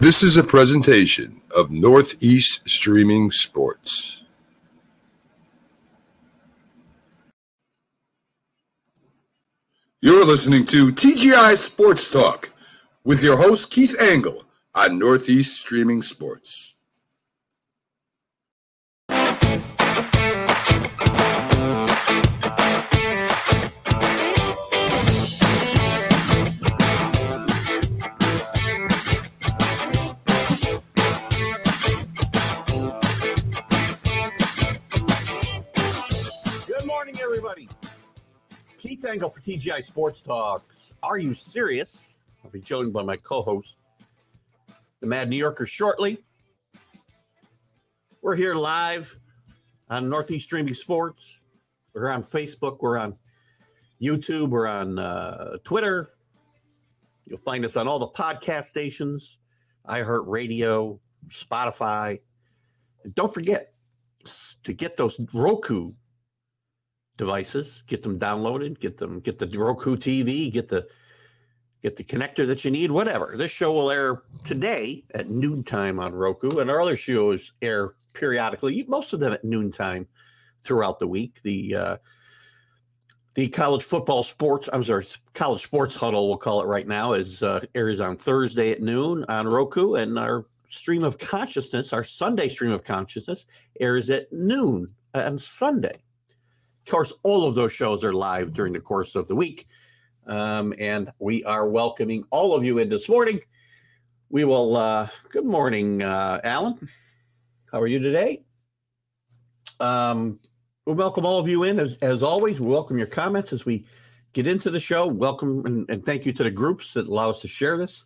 This is a presentation of Northeast Streaming Sports. You're listening to TGI Sports Talk with your host Keith Engle on Northeast Streaming Sports. Keith Engle for TGI Sports Talks. Are you serious? I'll be joined by my co-host, the Mad New Yorker, shortly. We're here live on Northeast Streaming Sports. We're on Facebook. We're on YouTube. We're on uh, Twitter. You'll find us on all the podcast stations, iHeartRadio, Spotify. And don't forget to get those Roku devices, get them downloaded, get them, get the Roku TV, get the get the connector that you need, whatever. This show will air today at noontime on Roku, and our other shows air periodically, most of them at noontime throughout the week. The uh, the college football sports, I'm sorry, college sports huddle, we'll call it right now, is uh, airs on Thursday at noon on Roku, and our stream of consciousness, our Sunday stream of consciousness, airs at noon on Sunday. Of course, all of those shows are live during the course of the week. Um, and we are welcoming all of you in this morning. We will, uh, good morning, uh, Alan. How are you today? Um, we welcome all of you in as, as always. We welcome your comments as we get into the show. Welcome and, and thank you to the groups that allow us to share this.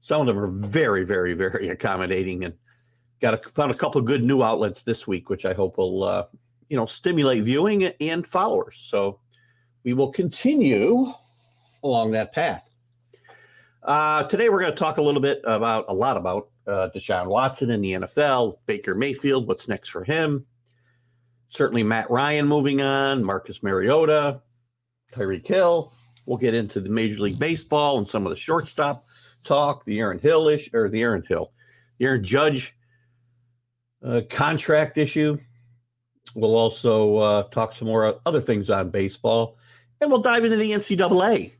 Some of them are very, very, very accommodating and got a, found a couple good new outlets this week, which I hope will, uh, you know, stimulate viewing and followers. So we will continue along that path. Uh, today, we're going to talk a little bit about a lot about uh, Deshaun Watson in the NFL, Baker Mayfield, what's next for him. Certainly, Matt Ryan moving on, Marcus Mariota, Tyreek Hill. We'll get into the Major League Baseball and some of the shortstop talk, the Aaron Hill issue, or the Aaron Hill, the Aaron Judge uh, contract issue. We'll also uh, talk some more other things on baseball, and we'll dive into the NCAA,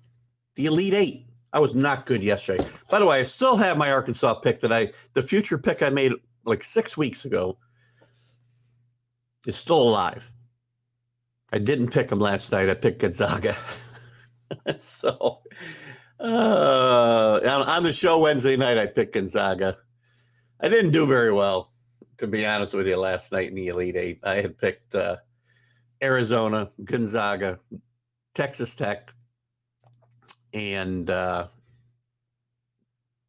the Elite Eight. I was not good yesterday. By the way, I still have my Arkansas pick that I, the future pick I made like six weeks ago, is still alive. I didn't pick him last night. I picked Gonzaga. so, uh, on, on the show Wednesday night, I picked Gonzaga. I didn't do very well to be honest with you, last night in the Elite Eight, I had picked uh, Arizona, Gonzaga, Texas Tech, and uh,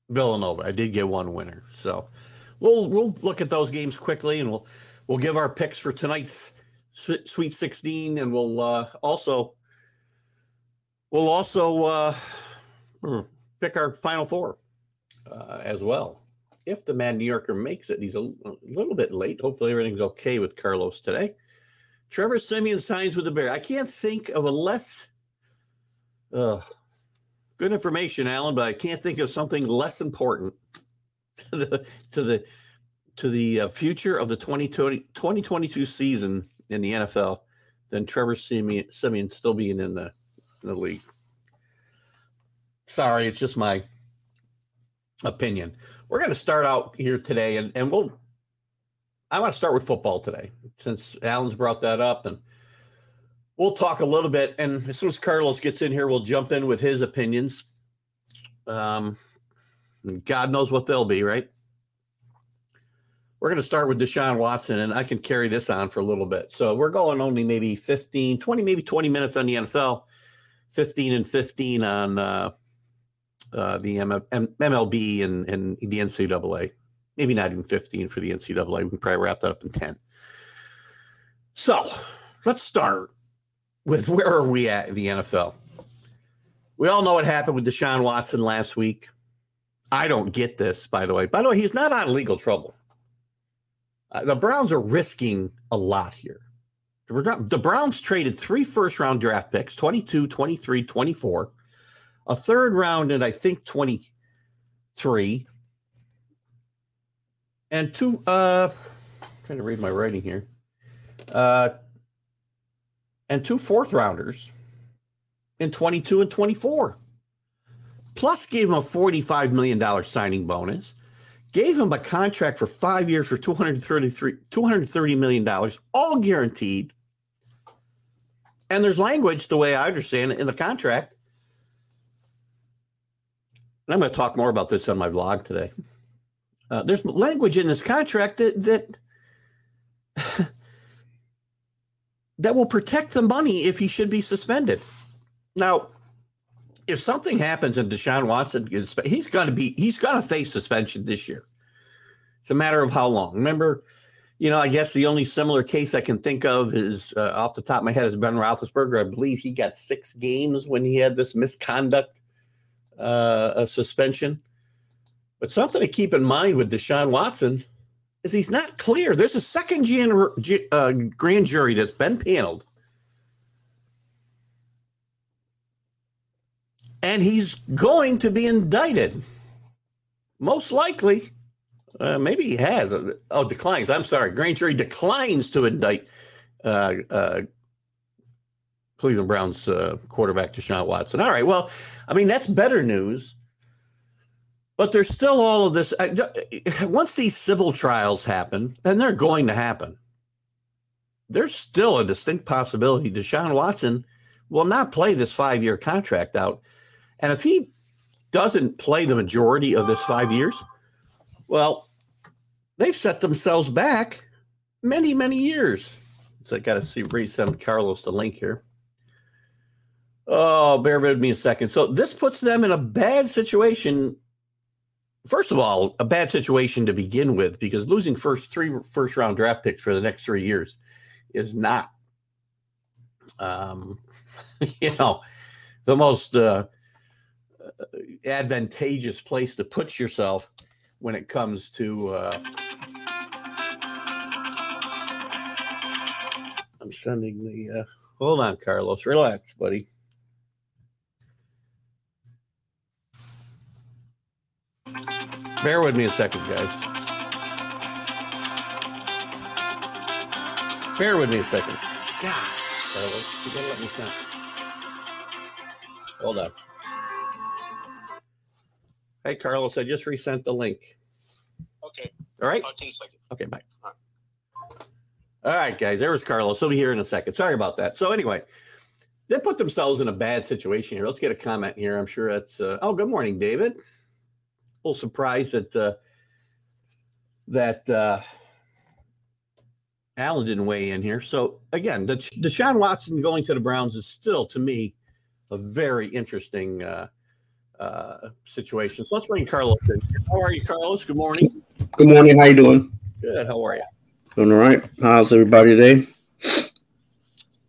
Villanova. I did get one winner, so we'll we'll look at those games quickly, and we'll we'll give our picks for tonight's Sweet Sixteen, and we'll uh, also we'll also uh, pick our Final Four uh, as well if the Mad New Yorker makes it. He's a, a little bit late. Hopefully, everything's okay with Carlos today. Trevor Siemian signs with the Bear. I can't think of a less uh, good information, Alan, but I can't think of something less important to the to the to the uh, future of the 2020, 2022 season in the NFL than Trevor Siemian, Siemian still being in the in the league. Sorry, it's just my opinion we're going to start out here today and, and we'll i want to start with football today since alan's brought that up and we'll talk a little bit and as soon as carlos gets in here we'll jump in with his opinions. Um god knows what they'll be right? We're going to start with deshaun watson and i can carry this on for a little bit. So we're going only maybe 15 20 maybe 20 minutes on the nfl 15 and 15 on uh uh, the M- M- MLB and, and the NCAA. Maybe not even 15 for the NCAA. We can probably wrap that up in 10. So let's start with where are we at in the NFL? We all know what happened with Deshaun Watson last week. I don't get this, by the way. By the way, he's not out of legal trouble. Uh, the Browns are risking a lot here. The Browns traded three first round draft picks 22, 23, 24, a third round, and I think 23, and two. Uh, trying to read my writing here. Uh, and two fourth rounders in 22 and 24. Plus, gave him a $45 million signing bonus, gave him a contract for five years for 233, $230 million, all guaranteed. And there's language, the way I understand it, in the contract. And I'm going to talk more about this on my vlog today. Uh, there's language in this contract that that that will protect the money if he should be suspended. Now, if something happens and Deshaun Watson gets, he's going to be he's going to face suspension this year. It's a matter of how long. Remember, you know, I guess the only similar case I can think of is uh, off the top of my head is Ben Roethlisberger. I believe he got six games when he had this misconduct uh, suspension. But something to keep in mind with Deshaun Watson is he's not clear. There's a second gen- uh, grand jury that's been paneled and he's going to be indicted. Most likely, uh, maybe he has. Oh, declines. I'm sorry. Grand jury declines to indict uh, uh, Cleveland Browns uh, quarterback Deshaun Watson. All right. Well, I mean that's better news. But there's still all of this. Once these civil trials happen, and they're going to happen, there's still a distinct possibility Deshaun Watson will not play this five year contract out and if he doesn't play the majority of this five years, well, they've set themselves back many, many years. So I got to see resend Carlos the link here. Oh, bear with me a second. So this puts them in a bad situation. First of all, a bad situation to begin with because losing first three first round draft picks for the next three years is not, um, you know, the most uh, advantageous place to put yourself when it comes to. Uh, I'm sending the. Uh, hold on, Carlos. Relax, buddy. Bear with me a second, guys. Bear with me a second. God, Carlos, you gotta let me sound. Hold on. Hey, Carlos, I just resent the link. Okay. All right. Talk to you in a second. Okay, bye. All All right, guys. There was Carlos. He'll be here in a second. Sorry about that. So anyway, they put themselves in a bad situation here. Let's get a comment here. I'm sure that's. Uh, oh, good morning, David. Little surprised that uh, that uh, Alan didn't weigh in here. So again, the Deshaun Watson going to the Browns is still, to me, a very interesting uh, uh, situations. Let's bring Carlos in. How are you, Carlos? Good morning. Good morning. How you doing? Good. How are you? Doing all right. How's everybody today?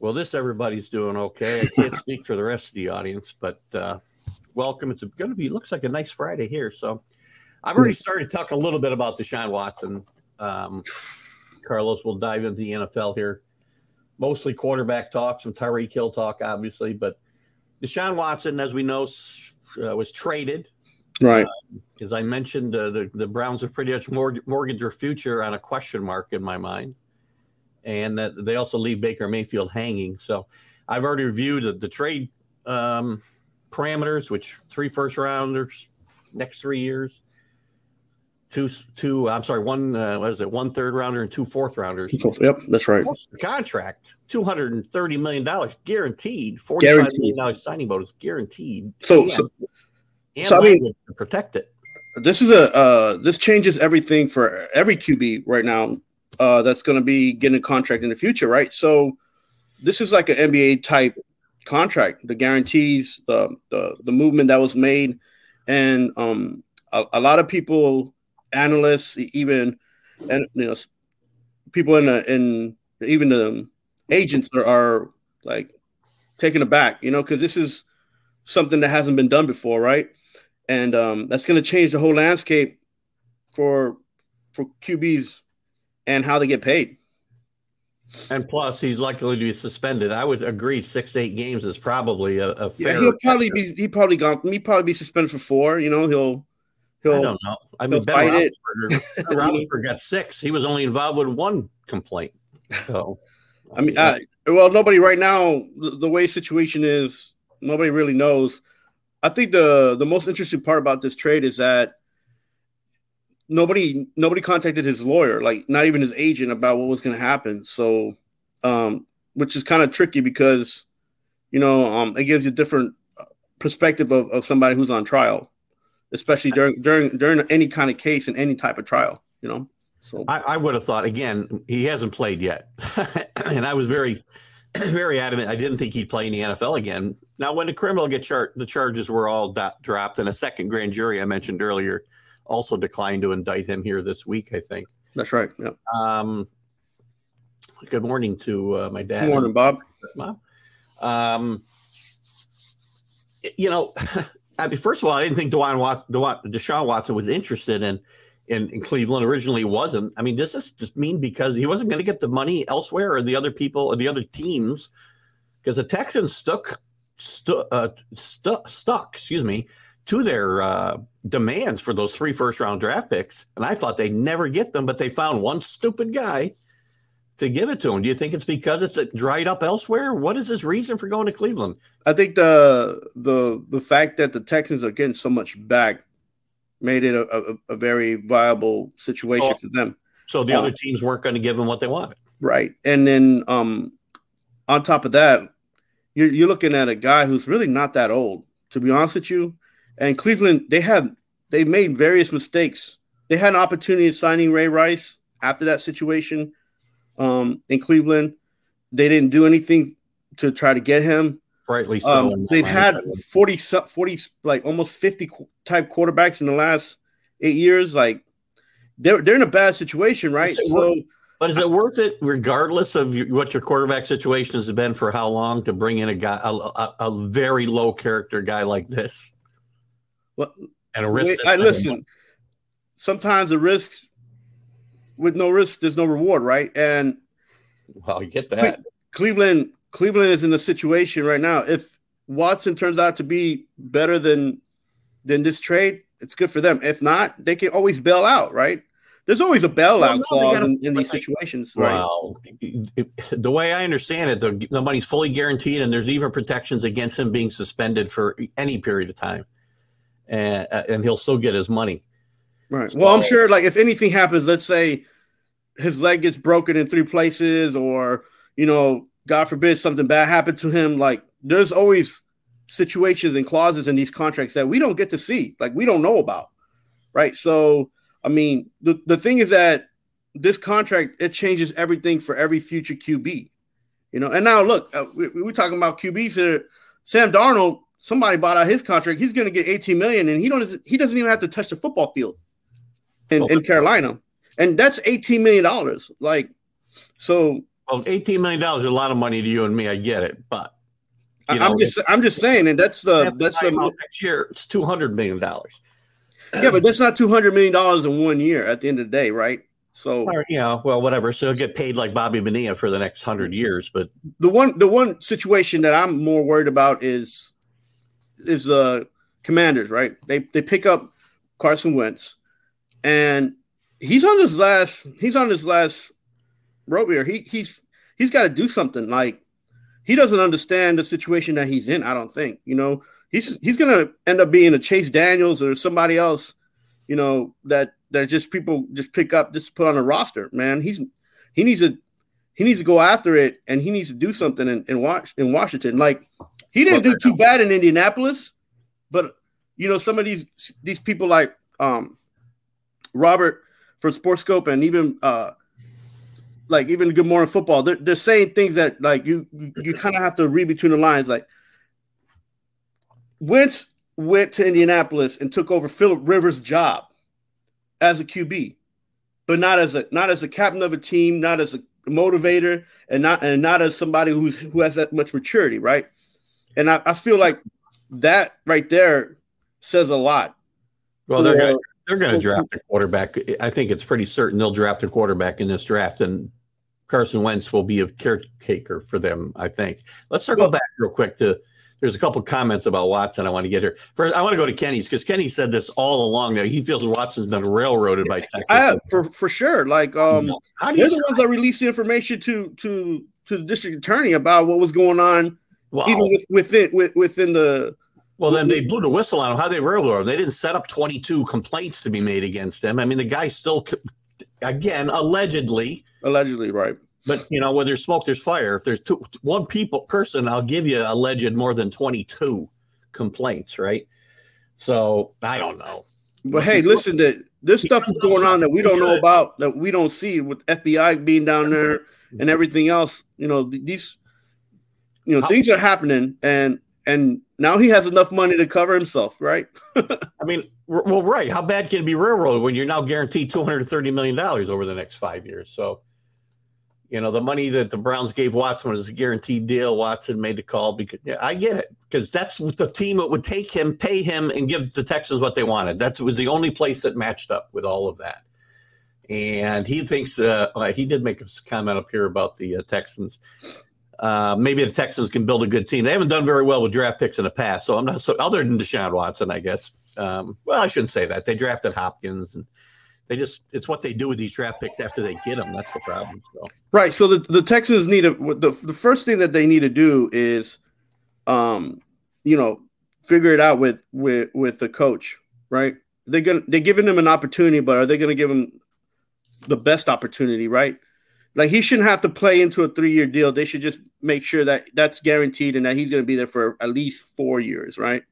Well, this everybody's doing okay. I can't speak for the rest of the audience, but uh, welcome. It's going to be looks like a nice Friday here. So I've already started to talk a little bit about Deshaun Watson. Um, Carlos will dive into the NFL here. Mostly quarterback talk, some Tyreek Hill talk, obviously, but Deshaun Watson, as we know, uh, was traded. Right. Uh, as I mentioned, uh, the the Browns have pretty much mortgaged their future on a question mark in my mind, and that they also leave Baker Mayfield hanging. So, I've already reviewed the, the trade um, parameters, which three first rounders next three years, two two. I'm sorry, one uh, what is it? One third rounder and two fourth rounders. Yep, that's right. contract, two hundred and thirty million dollars guaranteed. Forty five million dollars signing bonus guaranteed. So, and, so, and so I mean, to protect it. This is a uh, this changes everything for every QB right now. Uh, that's going to be getting a contract in the future, right? So, this is like an NBA type contract. The guarantees, the the the movement that was made, and um, a, a lot of people analysts, even and you know people in the in even the agents are, are like taken aback, you know, because this is something that hasn't been done before, right? And um, that's going to change the whole landscape for for QBs and how they get paid. And plus, he's likely to be suspended. I would agree, six to eight games is probably a, a fair. Yeah, he'll probably be he probably gone. He probably be suspended for four. You know, he'll He'll, I don't know. I mean, Ben it. Roethlisberger, Roethlisberger got six. He was only involved with one complaint. So, I mean, uh, well, nobody right now. The, the way situation is, nobody really knows. I think the the most interesting part about this trade is that nobody nobody contacted his lawyer, like not even his agent, about what was going to happen. So, um, which is kind of tricky because you know um, it gives you a different perspective of, of somebody who's on trial, especially during during during any kind of case in any type of trial. You know, so I, I would have thought again. He hasn't played yet, and I was very, very adamant. I didn't think he'd play in the NFL again. Now, when the criminal get charged, the charges were all do- dropped, and a second grand jury I mentioned earlier also declined to indict him here this week. I think. that's right. Yeah. Um, good morning to uh, my dad. Good morning, Bob. Mom. Um, you know, I mean, first of all, I didn't think Dewan Wat, Dewan, Deshaun Watson was interested in, in in Cleveland. Originally, wasn't. I mean, does this is just mean because he wasn't going to get the money elsewhere, or the other people, or the other teams, because the Texans stuck stu, uh, stu, stuck. Excuse me. To their uh, demands for those three first round draft picks. And I thought they'd never get them, but they found one stupid guy to give it to him. Do you think it's because it's dried up elsewhere? What is his reason for going to Cleveland? I think the the the fact that the Texans are getting so much back made it a, a, a very viable situation So- for them. So the Uh, other teams weren't going to give them what they wanted. Right. And then um on top of that, you're you're looking at a guy who's really not that old, to be honest with you. And Cleveland, they had they made various mistakes. They had an opportunity of signing Ray Rice after that situation um in Cleveland. They didn't do anything to try to get him. Rightly so. Um, they've had that's 40, 40, like almost 50 type quarterbacks in the last eight years. Like they're, they're in a bad situation, right? Is it So But is it worth it, regardless of your, what your quarterback situation has been for how long, to bring in a guy, a, a, a very low character guy like this? Well, and a risk. wait, I, listen, sometimes the risks with no risk, there's no reward, right? And Well, you get that. Cleveland, Cleveland is in a situation right now. If Watson turns out to be better than than this trade, it's good for them. If not, they can always bail out, right? There's always a bailout Well, no, they clause gotta- in, in these but situations, right? Well, it- the way I understand it, the, the money's fully guaranteed, and there's even protections against him being suspended for any period of time, and and he'll still get his money. Right. Well, I'm sure, like, if anything happens, let's say his leg gets broken in three places, or you know, God forbid something bad happened to him. Like, there's always situations and clauses in these contracts that we don't get to see, like we don't know about, right? So, I mean, the the thing is that this contract it changes everything for every future QB, you know. And now look, uh, we, we we're talking about QBs here. Sam Darnold, somebody bought out his contract. He's going to get 18 million, and he don't he doesn't even have to touch the football field in, in Carolina, and that's 18 million dollars. Like, so Well, eighteen million dollars is a lot of money to you and me. I get it, but I'm know, just I'm just saying, and that's the That's the next year. It's two hundred million dollars. yeah, but that's not 200 million dollars in one year. At the end of the day, right? So Or, you know, well, whatever. So he'll get paid like Bobby Bonilla for the next hundred years. But the one the one situation that I'm more worried about is is the commanders, right? They they pick up Carson Wentz and he's on his last he's on his last rope here. He he's he's got to do something like he doesn't understand the situation that he's in, I don't think. You know, he's he's gonna end up being a Chase Daniels or somebody else, you know, that that just people just pick up, just put on a roster. Man, he's he needs to he needs to go after it and he needs to do something in, in, in Washington. Like he didn't do too bad in Indianapolis, but you know, some of these these people like um Robert from Sportscope and even uh like even Good Morning Football, they're, they're saying things that like you you, you kind of have to read between the lines. Like Wentz went to Indianapolis and took over Philip Rivers' job as a QB, but not as a not as a captain of a team, not as a motivator, and not and not as somebody who's who has that much maturity, right? And I, I feel like that right there says a lot. well, they're gonna they're gonna for- draft a quarterback. I think it's pretty certain they'll draft a quarterback in this draft, and Carson Wentz will be a caretaker for them. I think. Let's circle Well- back real quick to there's a couple comments about Watson I want to get here. First, I want to go to Kenny's because Kenny said this all along there. He feels Watson's been railroaded by Texas. I, for for sure. Like um How do they're the ones that released the information to to to the district attorney about what was going on wow. even with, within with, within the well, then they blew the whistle on him. How they railroaded him? They didn't set up 22 complaints to be made against him. I mean, the guy still, again, allegedly, allegedly, right? But you know, where there's smoke, there's fire. If there's two, one people person, I'll give you alleged more than 22 complaints, right? So I don't know. But hey, listen, that this stuff is going on that we don't know about, that we don't see with FBI being down there and everything else. You know, these, you know, things are happening, and and now he has enough money to cover himself, right? I mean, well, right. How bad can it be railroad when you're now guaranteed 230 million dollars over the next five years? So you know, the money that the Browns gave Watson was a guaranteed deal. Watson made the call because yeah, I get it because that's the team that would take him, pay him, and give the Texans what they wanted. That was the only place that matched up with all of that. And he thinks uh, he did make a comment up here about the uh, Texans. Uh, maybe the Texans can build a good team. They haven't done very well with draft picks in the past, so I'm not so other than Deshaun Watson, I guess. Um, well, I shouldn't say that. They drafted Hopkins and they just it's what they do with these draft picks after they get them. That's the problem. So. Right. So the, the Texans need to the the first thing that they need to do is, um, you know, figure it out with with with the coach. Right. They're gonna they're giving them an opportunity, but are they gonna give them the best opportunity? Right. Like he shouldn't have to play into a three year deal. They should just make sure that that's guaranteed and that he's going to be there for at least four years. Right.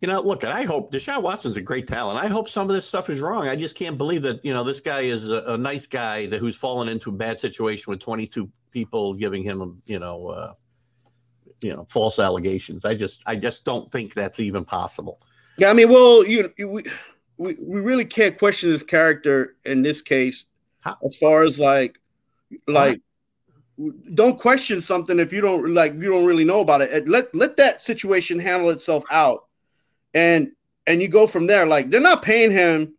You know, look, I hope Deshaun Watson's a great talent. I hope some of this stuff is wrong. I just can't believe that, you know, this guy is a, a nice guy that who's fallen into a bad situation with 22 people giving him, you know, uh, you know, false allegations. I just, I just don't think that's even possible. Yeah, I mean, well, you, we, we, really can't question his character in this case? As far as like, like, don't question something if you don't like you don't really know about it. Let let that situation handle itself out and and you go from there. Like they're not paying him.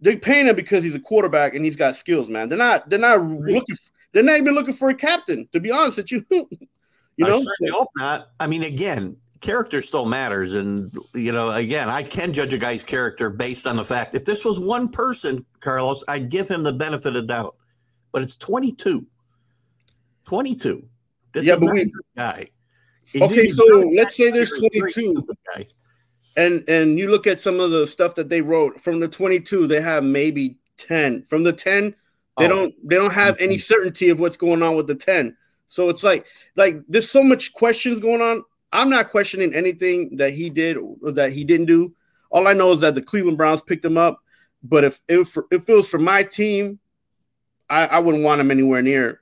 They're paying him because he's a quarterback and he's got skills, man. They're not. They're not looking. For, They're not even looking for a captain. To be honest with you, you know. I hope not. I mean, again, character still matters, and you know, again, I can judge a guy's character based on the fact if this was one person, Carlos, I'd give him the benefit of doubt. But it's twenty-two. Twenty-two. This yeah, but we, guy. okay, so let's say there's twenty-two and and you look at some of the stuff that they wrote from the 22 they have maybe 10 from the 10 they oh. don't they don't have any mm-hmm. certainty of what's going on with the 10 so it's like like there's so much questions going on i'm not questioning anything that he did or that he didn't do. All i know is that the cleveland browns picked him up but if if, if it was for my team I, I wouldn't want him anywhere near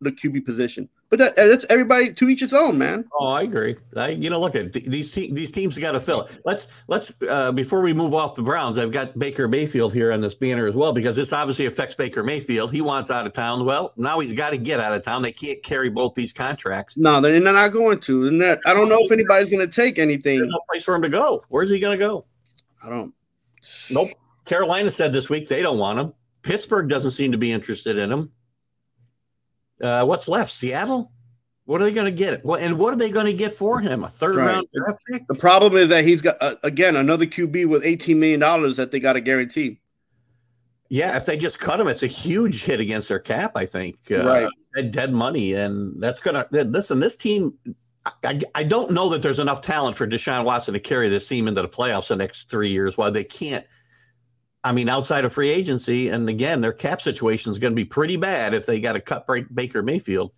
the qb position but that, that's everybody to each its own, man. Oh, I agree. I, you know, look at these te- these teams got to fill it. Let's let's uh, before we move off the Browns, I've got Baker Mayfield here on this banner as well because this obviously affects Baker Mayfield. He wants out of town. Well, now he's got to get out of town. They can't carry both these contracts. No, they're not going to. And that I don't know if anybody's going to take anything. There's no place for him to go. Where's he going to go? I don't. Nope. Carolina said this week they don't want him. Pittsburgh doesn't seem to be interested in him. Uh, what's left? Seattle. What are they going to get? Well, and what are they going to get for him? A third right. round draft pick? The problem is that he's got uh, again another QB with eighteen million dollars that they got to guarantee. Yeah, if they just cut him, it's a huge hit against their cap. I think uh, right, dead, dead money, and that's gonna listen. This team, I, I don't know that there's enough talent for Deshaun Watson to carry this team into the playoffs the next three years. While they can't I mean, outside of free agency, and again, their cap situation is going to be pretty bad if they got to cut Baker Mayfield.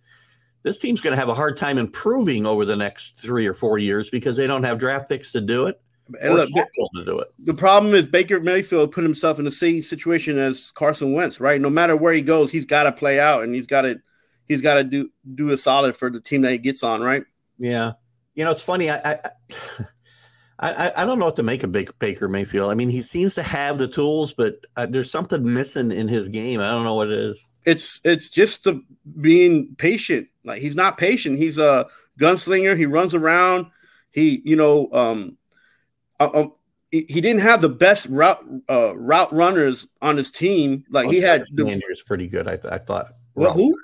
This team's going to have a hard time improving over the next three or four years because they don't have draft picks to do it. And look, to do it. The problem is Baker Mayfield put himself in the same situation as Carson Wentz, right? No matter where he goes, he's got to play out and he's got to he's got to do do a solid for the team that he gets on, right? Yeah, you know, it's funny. I, I I, I don't know what to make of Baker Mayfield. I mean, he seems to have the tools, but uh, there's something missing in his game. I don't know what it is. It's it's just the being patient. Like he's not patient. He's a gunslinger. He runs around. He you know um, uh, um he, he didn't have the best route uh, route runners on his team. Like well, he had Sanders pretty good. I, th- I thought. Well, who?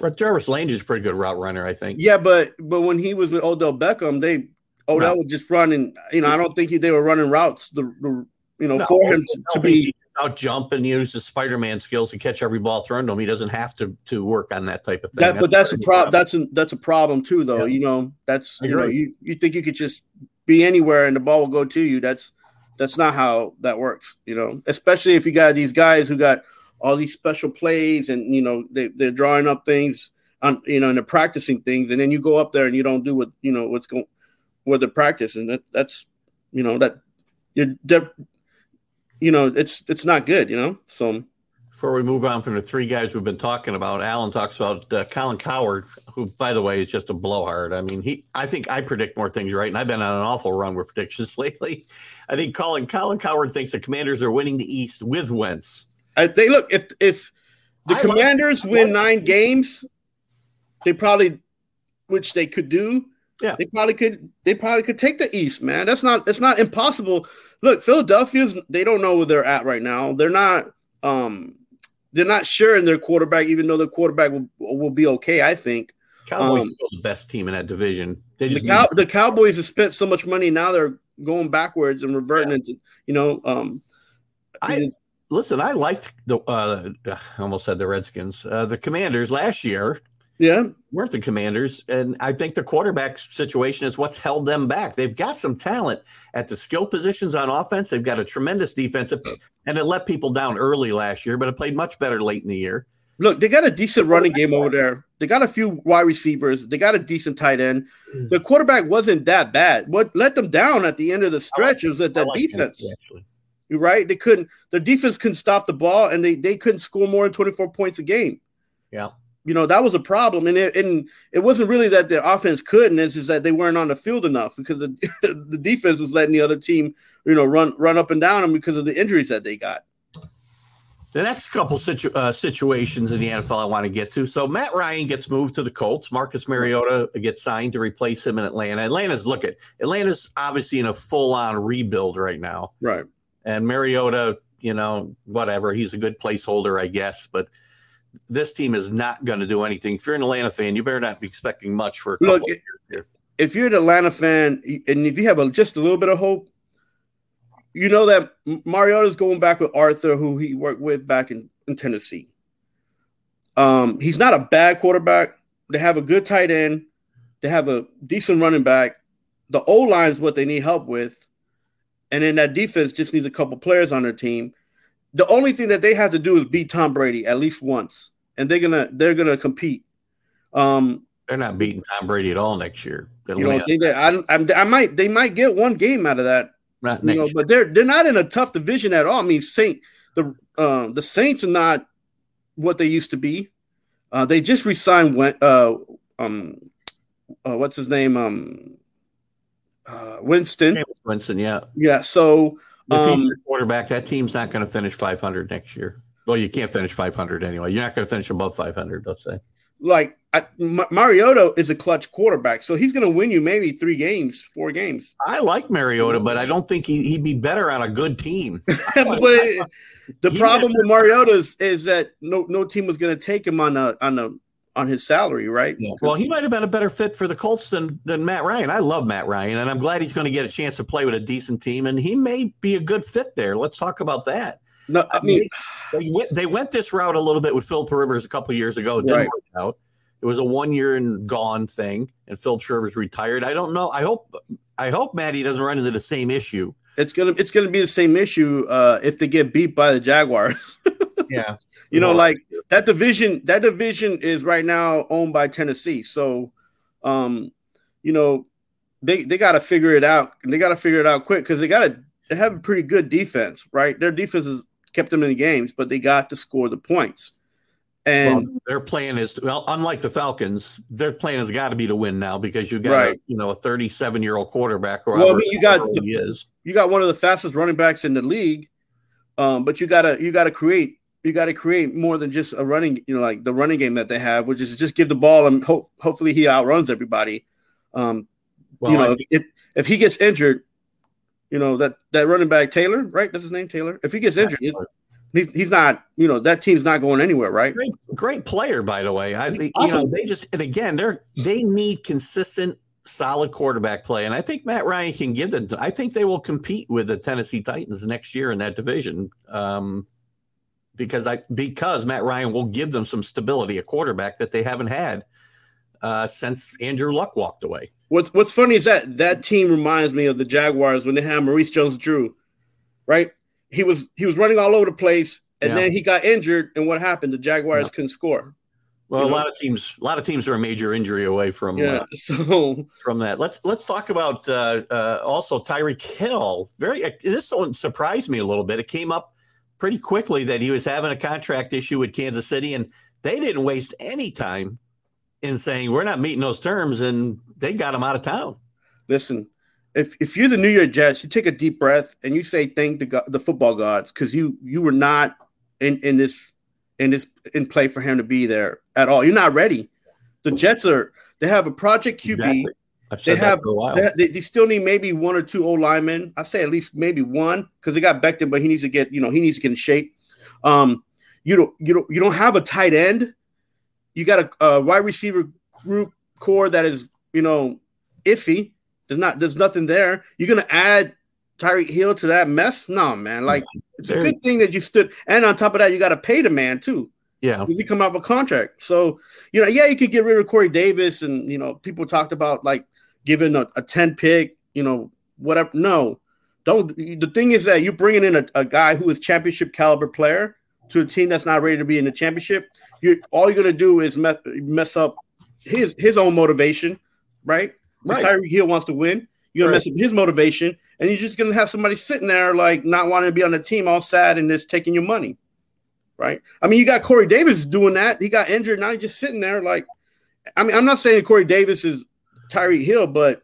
But Jarvis Landry is a pretty good route runner, I think. Yeah, but but when he was with Odell Beckham, they Oh, Odell No. was just running. You know, I don't think he, they were running routes. The, the you know No, for him to, to be out jump and use his Spider-Man skills to catch every ball thrown to him. He doesn't have to to work on that type of thing. that. But that's a problem. That's a that's a problem too, though. Yeah. You know, that's you know you you think you could just be anywhere and the ball will go to you. That's that's not how that works. You know, especially if you got these guys who got all these special plays and you know they they're drawing up things on you know and they're practicing things and then you go up there and you don't do what you know what's going what the practice, and That that's you know that you're de- you know it's it's not good. You know, so Before we move on from the three guys we've been talking about, Alan talks about uh, Colin Cowherd, who, by the way, is just a blowhard. I mean, he. I think I predict more things right, and I've been on an awful run with predictions lately. I think Colin Colin Cowherd thinks the Commanders are winning the East with Wentz. I they look if if the I Commanders I win like- nine games, they probably, which they could do. Yeah. they probably could. They probably could take the East, man. That's not. That's not impossible. Look, Philadelphia's. They don't know where they're at right now. They're not. Um, they're not sure in their quarterback, even though their quarterback will, will be okay. I think Cowboys Um, still the best team in that division. They the, Cow- need- the Cowboys have spent so much money. Now they're going backwards and reverting into. You know, um, I listen. I liked the. Uh, I almost said the Redskins. Uh, the Commanders last year yeah, weren't the Commanders, and I think the quarterback situation is what's held them back. They've got some talent at the skill positions on offense. They've got a tremendous defensive, and it let people down early last year, but it played much better late in the year. Look, they got a decent running game over there. They got a few wide receivers. They got a decent tight end. Mm. The quarterback wasn't that bad. What let them down at the end of the stretch was that that like defense. Actually. Right. They couldn't. Their defense couldn't stop the ball, and they they couldn't score more than 24 points a game. Yeah. You know that was a problem, and it and it wasn't really that their offense couldn't. It's just that they weren't on the field enough because the the defense was letting the other team, you know, run run up and down them because of the injuries that they got. The next couple situ- uh, situations in the NFL I want to get to. So Matt Ryan gets moved to the Colts. Marcus Mariota gets signed to replace him in Atlanta. Atlanta's look at Atlanta's obviously in a full on rebuild right now. Right. And Mariota, you know, whatever, he's a good placeholder, I guess. But this team is not going to do anything. If you're an Atlanta fan, you better not be expecting much for a couple Look, of years here. if you're an Atlanta fan and if you have a, just a little bit of hope, you know that Mariota's going back with Arthur, who he worked with back in, in Tennessee. Um, he's not a bad quarterback. They have a good tight end. They have a decent running back. The O line is what they need help with, and then that defense just needs a couple players on their team. The only thing that they have to do is beat Tom Brady at least once, and they're gonna they're gonna compete. Um, They're not beating Tom Brady at all next year. you know, they, they- I, I, I might they might get one game out of that, not you know, year. but they're they're not in a tough division at all. I mean, Saint the uh, the Saints are not what they used to be. Uh, they just resigned Wen- uh, um, uh, what's his name um, uh, Winston. Winston, yeah. Yeah, so If he's Um, your quarterback, that team's not going to finish 500 next year. Well, you can't finish 500 anyway. You're not going to finish above 500, let's say. like I, Ma- Mariota is a clutch quarterback, so he's going to win you maybe three games, four games. I like Mariota, but I don't think he, he'd be better on a good team. but the He problem with Mariota is, is that no no team was going to take him on a on a on his salary, right? Well, he might have been a better fit for the Colts than, than Matt Ryan. I love Matt Ryan, and I'm glad he's going to get a chance to play with a decent team, and he may be a good fit there. Let's talk about that. no, I mean, They went, they went this route a little bit with Philip Rivers a couple of years ago. It didn't Right. work out. It was a one year and gone thing, and Philip Rivers retired. I don't know. I hope I hope Matty doesn't run into the same issue. It's gonna it's gonna be the same issue uh, if they get beat by the Jaguars. Yeah, you know, like that division that division is right now owned by Tennessee, so um, you know they they got to figure it out. They got to figure it out quick because they got to they have a pretty good defense, right? Their defense has kept them in the games, but they got to score the points. And well, their plan is to, well, unlike the Falcons, their plan has got to be to win now because you got a, Right. you know a 37 year old quarterback. Or Well, I mean, you got the- you got one of the fastest running backs in the league, um, but you gotta you gotta create you gotta create more than just a running you know like the running game that they have, which is just give the ball and hope hopefully he outruns everybody. Um, Well, you know, think- if if he gets injured, you know that that running back Taylor, right? That's his name, Taylor. If he gets injured, He's he's not, you know, that team's not going anywhere, right? Great, great player, by the way. I, you Awesome. know, they just and again, they're they need consistent, solid quarterback play, and I think Matt Ryan can give them. I think they will compete with the Tennessee Titans next year in that division, um, because I because Matt Ryan will give them some stability, a quarterback that they haven't had uh, since Andrew Luck walked away. What's what's funny is that that team reminds me of the Jaguars when they had Maurice Jones-Drew, right? He was he was running all over the place, and Yeah. then he got injured, and what happened? The Jaguars Yeah. couldn't score. Well, You a know? lot of teams, a lot of teams are a major injury away from Yeah, uh, so from that. Let's let's talk about uh, uh, also Tyreek Hill. Very this one surprised me a little bit. It came up pretty quickly that he was having a contract issue with Kansas City, and they didn't waste any time in saying we're not meeting those terms, and they got him out of town. listen, if if you're the New York Jets, you take a deep breath and you say thank the go- the football gods because you you were not in in this in this in play for him to be there at all. You're not ready. The Jets are they have a project QB. Exactly. They have- for a while. They, they, still need maybe one or two old linemen. I say at least maybe one because they got Becton, but he needs to get you know he needs to get in shape. Um, you don't you don't you don't have a tight end. You got a, a wide receiver group core that is you know iffy. There's not there's nothing there. You're gonna add Tyreek Hill to that mess? No, man. Like it's a good thing that you stood. And on top of that, you got to pay the man too. yeah, He come out with a contract. So, you know, yeah, you could get rid of Corey Davis, and you know, people talked about like giving a, a 10 pick, you know, whatever. No, don't. The thing is that you're bringing in a, a guy who is championship caliber player to a team that's not ready to be in the championship. You all you're gonna do is mess, mess up his his own motivation, right? Right. Tyreek Hill wants to win. You're gonna Right. mess up his motivation, and you're just gonna have somebody sitting there like not wanting to be on the team, all sad and just taking your money right? I mean, you got Corey Davis doing that. He got injured. Now he's just sitting there. Like, I mean, I'm not saying Corey Davis is Tyreek Hill, but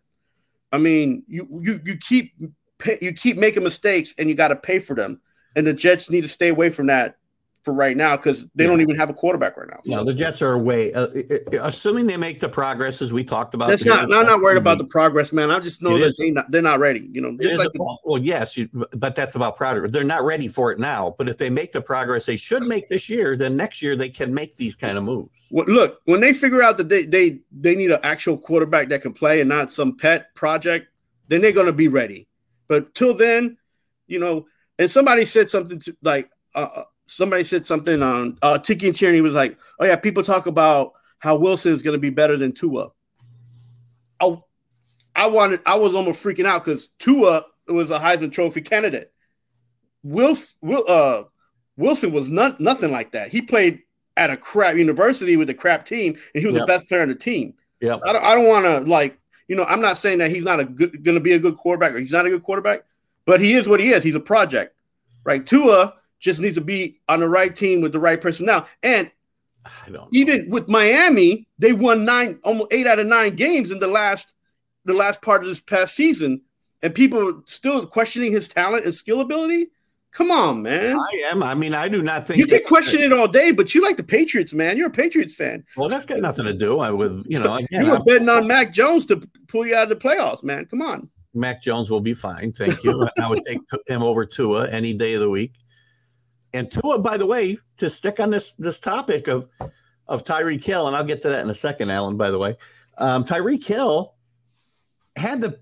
I mean, you you you keep you keep making mistakes, and you got to pay for them. And the Jets need to stay away from that for right now because they don't even have a quarterback right now. no, the Jets are away. Uh, uh, assuming they make the progress as we talked about. that's not. I'm not worried about the progress, man. I just know It that is. they not, they're not ready. You know, just like a- the, well, yes, you, but that's about progress. They're not ready for it now. But if they make the progress they should make this year, then next year they can make these kind of moves. Well, look, when they figure out that they they they need an actual quarterback that can play and not some pet project, then they're going to be ready. But till then, you know, and somebody said something to like uh, uh, somebody said something on uh, Tiki and Tierney was like, "Oh yeah, people talk about how Wilson is going to be better than Tua." I I wanted I was almost freaking out because Tua was a Heisman Trophy candidate. Wilson, Will, uh, Wilson was not nothing like that. He played at a crap university with a crap team, and he was Yeah. the best player on the team. Yeah, I don't, I don't want to like, you know, I'm not saying that he's not a good, going to be a good quarterback or he's not a good quarterback, but he is what he is. He's a project, right? Tua just needs to be on the right team with the right personnel. And I don't. Know. even with Miami, they won nine, almost eight out of nine games in the last, the last part of this past season, and people are still questioning his talent and skill ability. Come on, man. I am. I mean, I do not think You can question it all day, but you like the Patriots, man. You're a Patriots fan. Well, that's got nothing to do with you know. Again, You were I'm- betting on Mac Jones to pull you out of the playoffs, man. Come on. Mac Jones will be fine. Thank you. I would take him over Tua any day of the week. And Tua, by the way, to stick on this this topic of of Tyreek Hill, and I'll get to that in a second, Alan. By the way, um, Tyreek Hill had the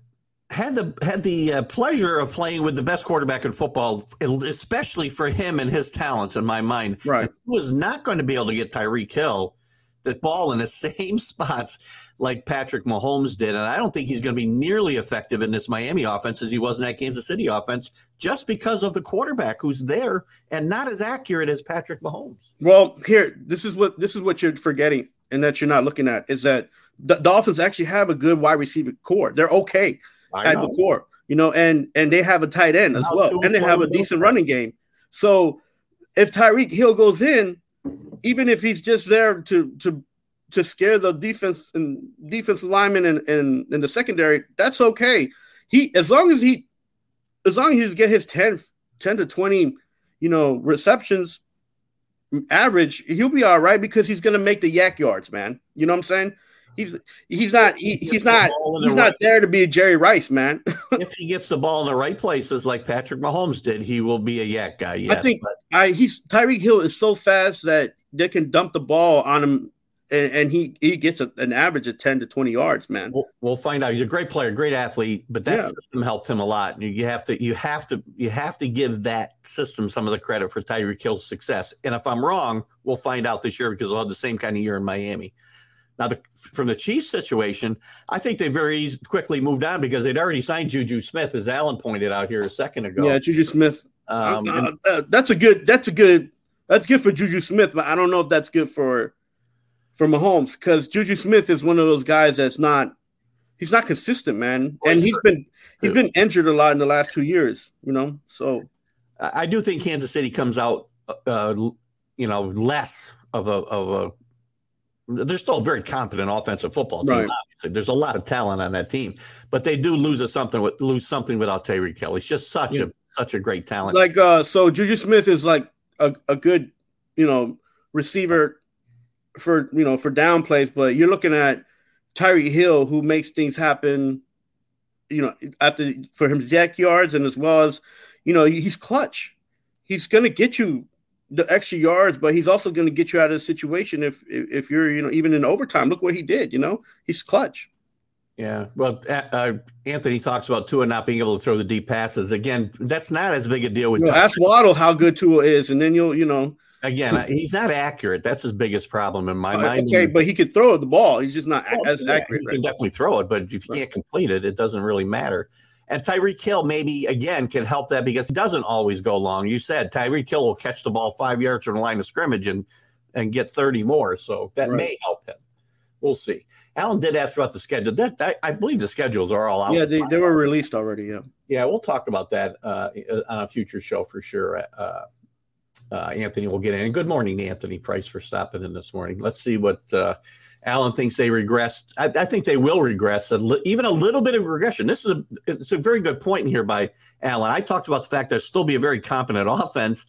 had the had the uh, pleasure of playing with the best quarterback in football, especially for him and his talents. In my mind, Right. he was not going to be able to get Tyreek Hill the ball in the same spots like Patrick Mahomes did. And I don't think he's going to be nearly effective in this Miami offense as he was in that Kansas City offense just because of the quarterback who's there and not as accurate as Patrick Mahomes. Well, here, this is what this is what you're forgetting and that you're not looking at is that the Dolphins actually have a good wide receiver core. They're okay at the core, you know, and and they have a tight end as well, and they have a decent running game. So if Tyreek Hill goes in, even if he's just there to to to scare the defense and defense lineman and and, the secondary, that's okay. He as long as he as long as he get his 10, 10 to 20, you know, receptions average, he'll be all right because he's gonna make the YAC yards, man. You know what I'm saying? He's he's not he, He he's not ball in the he's not there to be a Jerry Rice, man. if he gets the ball in the right places like Patrick Mahomes did, he will be a YAC guy. Yes, think- but I he's Tyreek Hill is so fast that they can dump the ball on him and, and he he gets a, an average of 10 to 20 yards, man. We'll, we'll, find out. He's a great player, great athlete, but that Yeah. system helped him a lot. You- You have to you have to you have to give that system some of the credit for Tyreek Hill's success. And if I'm wrong, we'll find out this year because they'll have the same kind of year in Miami. Now, the, from the Chiefs situation, I think they very quickly moved on because they'd already signed Juju Smith, as Alan pointed out here a second ago. Yeah, Juju Smith. um, Uh, and- uh, that's a good. That's a good. That's good for Juju Smith, but I don't know if that's good for for Mahomes because Juju Smith is one of those guys that's not. He's not consistent, man, and he's sure. been he's been injured a lot in the last two years. You know, so I I do think Kansas City comes out, uh, you know, less of a of a. They're still a very competent offensive football team. Right. Obviously, there's a lot of talent on that team, but they do lose a something with lose something without Tyreek Hill. He's just such Yeah. a such a great talent. like uh, so Juju Smith is like a, a good you know receiver for you know for down plays, but you're looking at Tyreek Hill who makes things happen. You know, after for him YAC yards and as well as you know he's clutch. He's going to get you the extra yards, but he's also going to get you out of the situation if if you're you know even in overtime. Look what he did. You know, he's clutch. Yeah. Well, uh, uh, Anthony talks about Tua not being able to throw the deep passes. Again, that's not as big a deal with You know, ask Waddle how good Tua is, and then you'll you know Again, uh, he's not accurate. That's his biggest problem in my mind. okay, but he could throw the ball. He's just not Well, as yeah, accurate. He right can definitely throw it, but if you Right. can't complete it, it doesn't really matter. And Tyreek Hill maybe again can help that because he doesn't always go long. You said Tyreek Hill will catch the ball five yards from the line of scrimmage and and get 30 more. So that Right. may help him. We'll see. Alan did ask about the schedule. That, that I believe the schedules are all out. Yeah, they, they were released already. Yeah. Yeah, we'll talk about that uh, on a future show for sure. Uh, uh, Anthony will get in. And good morning, Anthony Price, for stopping in this morning. Let's see what uh, Alan thinks they regressed. I, I think they will regress, a li- even a little bit of regression. This is a it's a very good point here by Alan. I talked about the fact there'll still be a very competent offense.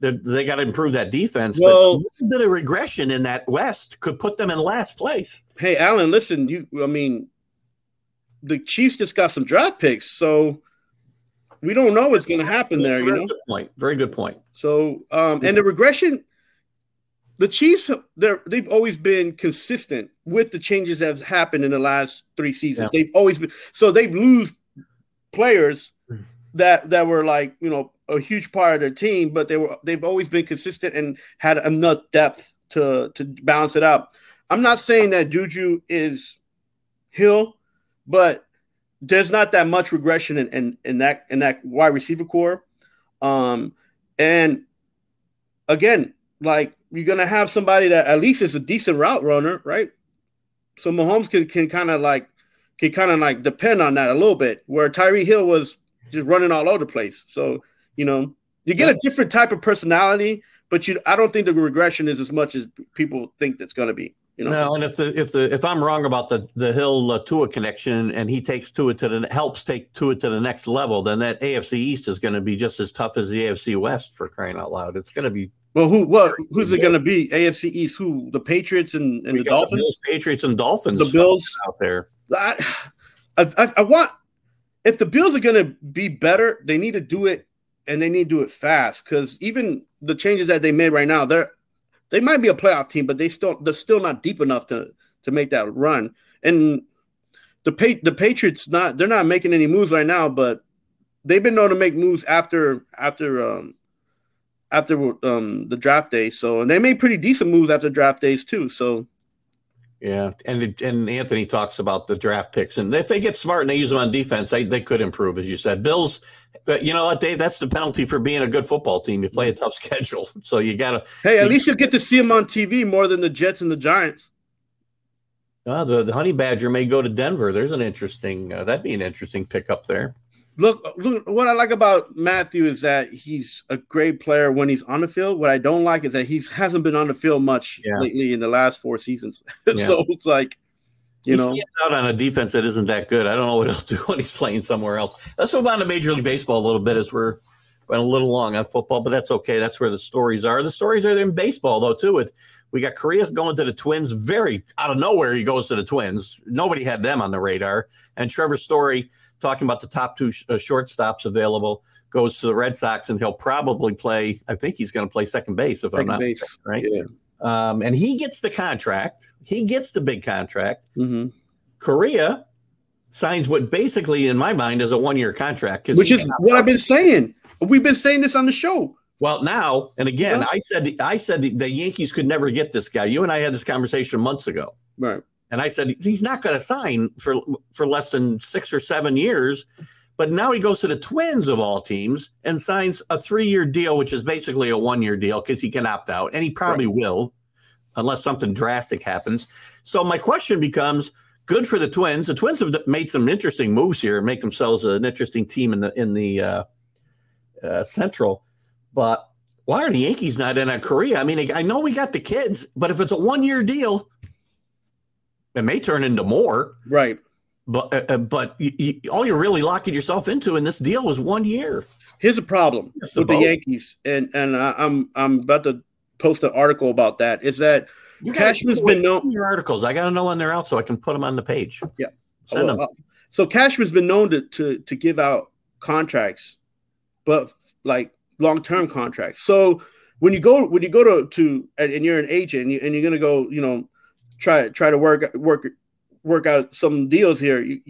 They're, they got to improve that defense. but a little bit of regression in that West could put them in last place. Hey, Alan, listen, you I mean the Chiefs just got some draft picks, so we don't know what's gonna happen there, you Very know. good point. Very good point. So um and the regression the Chiefs they're they've always been consistent with the changes that have happened in the last three seasons. They've always been so they've lose players that that were like, you know, a huge part of their team, but they were they've always been consistent and had enough depth to to balance it out. I'm not saying that Juju is Hill, but there's not that much regression in, in, in that in that wide receiver core. Um, and again, like you're gonna have somebody that at least is a decent route runner, right? So Mahomes can can kind of like can kind of like depend on that a little bit, where Tyreek Hill was just running all over the place. So you know you get a different type of personality, but you I don't think the regression is as much as people think that's gonna be. You know, No, and if the if the if I'm wrong about the the Hill uh, Tua connection, and he takes Tua to the helps take Tua to the next level, then that AFC East is going to be just as tough as the AFC West for crying out loud. It's going to be well, who what who's it gonna be? AFC East? Who the Patriots and, and the Dolphins? Bills, Patriots, and Dolphins. The Bills. out there. I, I, I want if the Bills are going to be better, they need to do it and they need to do it fast because even the changes that they made right now, they're they might be a playoff team, but they still they're still not deep enough to to make that run. And the pa- the Patriots not they're not making any moves right now, but they've been known to make moves after after um after um the draft day. So and they made pretty decent moves after draft days too. So Yeah, and and Anthony talks about the draft picks, and if they get smart and they use them on defense, they, they could improve, as you said. Bills, but you know what, Dave? That's the penalty for being a good football team. You play a tough schedule, so you got to. hey, at least you'll get to see them on TV more than the Jets and the Giants. Uh, the the Honey Badger may go to Denver. There's an interesting. Uh, that'd be an interesting pickup there. Look, look, what I like about Matthew is that he's a great player when he's on the field. What I don't like is that he hasn't been on the field much Yeah. lately in the last four seasons. Yeah. so it's like, you He's know, out on a defense that isn't that good. I don't know what he'll do when he's playing somewhere else. Let's move on to Major League Baseball a little bit as we're running a little long on football, but that's okay. That's where the stories are. The stories are in baseball though too. With we got Correa going to the Twins, very out of nowhere. He goes to the Twins. Nobody had them on the radar. And Trevor Story talking about the top two sh- uh, shortstops available, goes to the Red Sox, and he'll probably play. I think he's going to play second base if Second I'm not base. right. Yeah. Um, and he gets the contract. He gets the big contract. hmm Correa signs what basically, in my mind, is a one-year contract, Which is what I've been saying. We've been saying this on the show. well now. And again, Yeah. I said I said the, the Yankees could never get this guy. You and I had this conversation months ago. Right. And I said he's not going to sign for for less than six or seven years. But now he goes to the Twins of all teams and signs a three-year deal, which is basically a one-year deal because he can opt out, and he probably will, unless something drastic happens. So my question becomes: Good for the Twins. The Twins have made some interesting moves here, make themselves an interesting team in the in the uh, uh, Central. But why are the Yankees not in on Correa? I mean, I know we got the kids, but if it's a one-year deal, it may turn into more. Right. But uh, uh, but you, you, all you're really locking yourself into in this deal was one year. Here's a problem the with the vote. Yankees, and and I, I'm I'm about to post an article about that. Is that You gotta been known- your articles. I got to know when they're out so I can put them on the page. Yeah. send them. Uh, so Cashman's been known to to to give out contracts, but like long term contracts. So when you go when you go to to and you're an agent and, you, and you're gonna go, you know, try try to work work work out some deals here. You,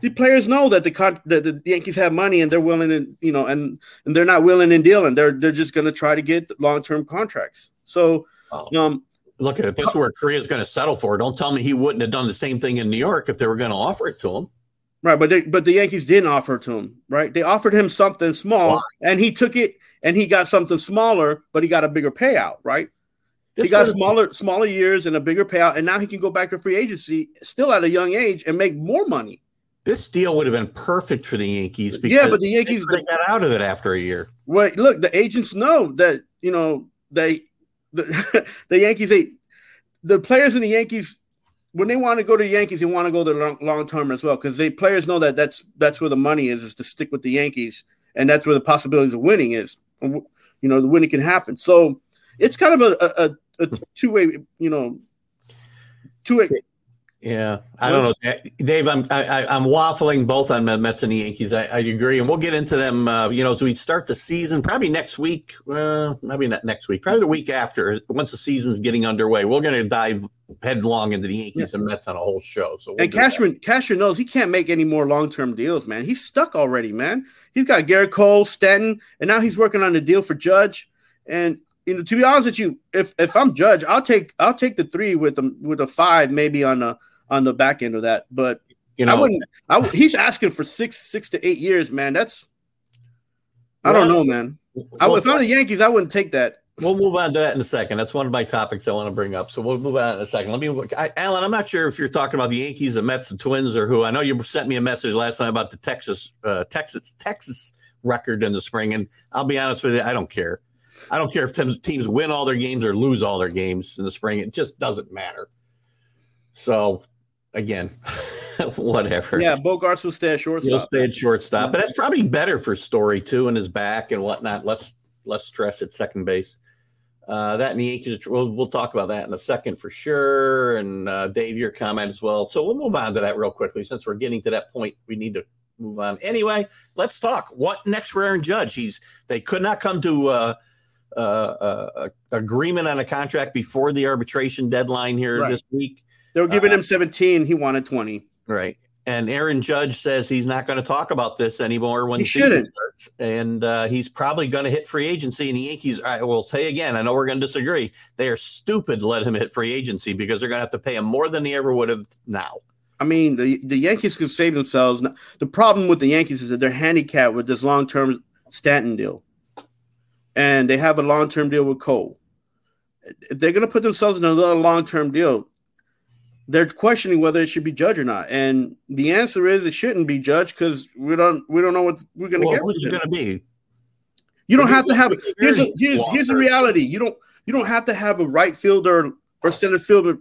the players know that the con that the Yankees have money and they're willing to you know and and they're not willing in dealing. They're they're just gonna try to get long term contracts. So Oh, um look at it. This is where Correa's going to settle for. Don't tell me he wouldn't have done the same thing in New York if they were going to offer it to him. Right, but they, but the Yankees didn't offer it to him, right? They offered him something small, Why? and he took it, and he got something smaller, but he got a bigger payout, right? This he got is- smaller smaller years and a bigger payout, and now he can go back to free agency, still at a young age, and make more money. This deal would have been perfect for the Yankees. Because Yeah, but the Yankees, could have got out of it after a year. Wait, look, the agents know that you know they the, the Yankees they the players in the Yankees when they want to go to the Yankees, they want to go the long, long term as well because they players know that that's that's where the money is is to stick with the Yankees and that's where the possibilities of winning is. You know, the winning can happen. So it's kind of a a, a, a two way, you know, two way. Yeah, I don't know, Dave. I'm I, I'm waffling both on the Mets and the Yankees. I, I agree, and we'll get into them. Uh, you know, as we start the season, probably next week. Well, maybe not next week. Probably the week after, once the season's getting underway. We're going to dive headlong into the Yankees and Mets on a whole show. So we'll And do that. Cashman, Cashman knows he can't make any more long term deals, man. He's stuck already, man. He's got Gerrit Cole, Stanton, and now he's working on a deal for Judge. And you know, to be honest with you, if if I'm Judge, I'll take I'll take the three with the with a five maybe on the on the back end of that. But you know, I wouldn't. I w- he's asking for six six to eight years, man. That's I don't know, man. I, if I'm the Yankees, I wouldn't take that. we'll move on to that in a second. That's one of my topics I want to bring up. So we'll move on in a second. Let me, I, Alan. I'm not sure if you're talking about the Yankees, the Mets, the Twins, or who. I know you sent me a message last time about the Texas, uh, Texas, Texas record in the spring, and I'll be honest with you, I don't care. I don't care if teams, teams win all their games or lose all their games in the spring. It just doesn't matter. So, again, whatever. Yeah, Bogaerts will stay at shortstop. He'll stay at shortstop, but that's probably better for Story too, and his back and whatnot. Less less stress at second base. Uh, that and the Yankees. We'll, we'll talk about that in a second for sure. And uh, Dave, your comment as well. So we'll move on to that real quickly since we're getting to that point. We need to move on. Anyway, let's talk. What next for Aaron Judge? He's they could not come to uh, uh, uh, agreement on a contract before the arbitration deadline here Right. this week. They were giving him 17. He wanted 20. Right. And Aaron Judge says he's not going to talk about this anymore when He the season shouldn't. starts. And uh, he's probably going to hit free agency. And the Yankees, I will say again, I know we're going to disagree. They are stupid to let him hit free agency because they're going to have to pay him more than they ever would have now. I mean, the the Yankees can save themselves. The problem with the Yankees is that they're handicapped with this long term Stanton deal, and they have a long term deal with Cole. If they're going to put themselves in another long term deal, they're questioning whether it should be Judge or not. And the answer is it shouldn't be Judge because we don't we don't know what we're going to Well, get. who's it going to be? You don't have to have. Here's a, here's here's long-term. reality. You don't you don't have to have a right fielder or center fielder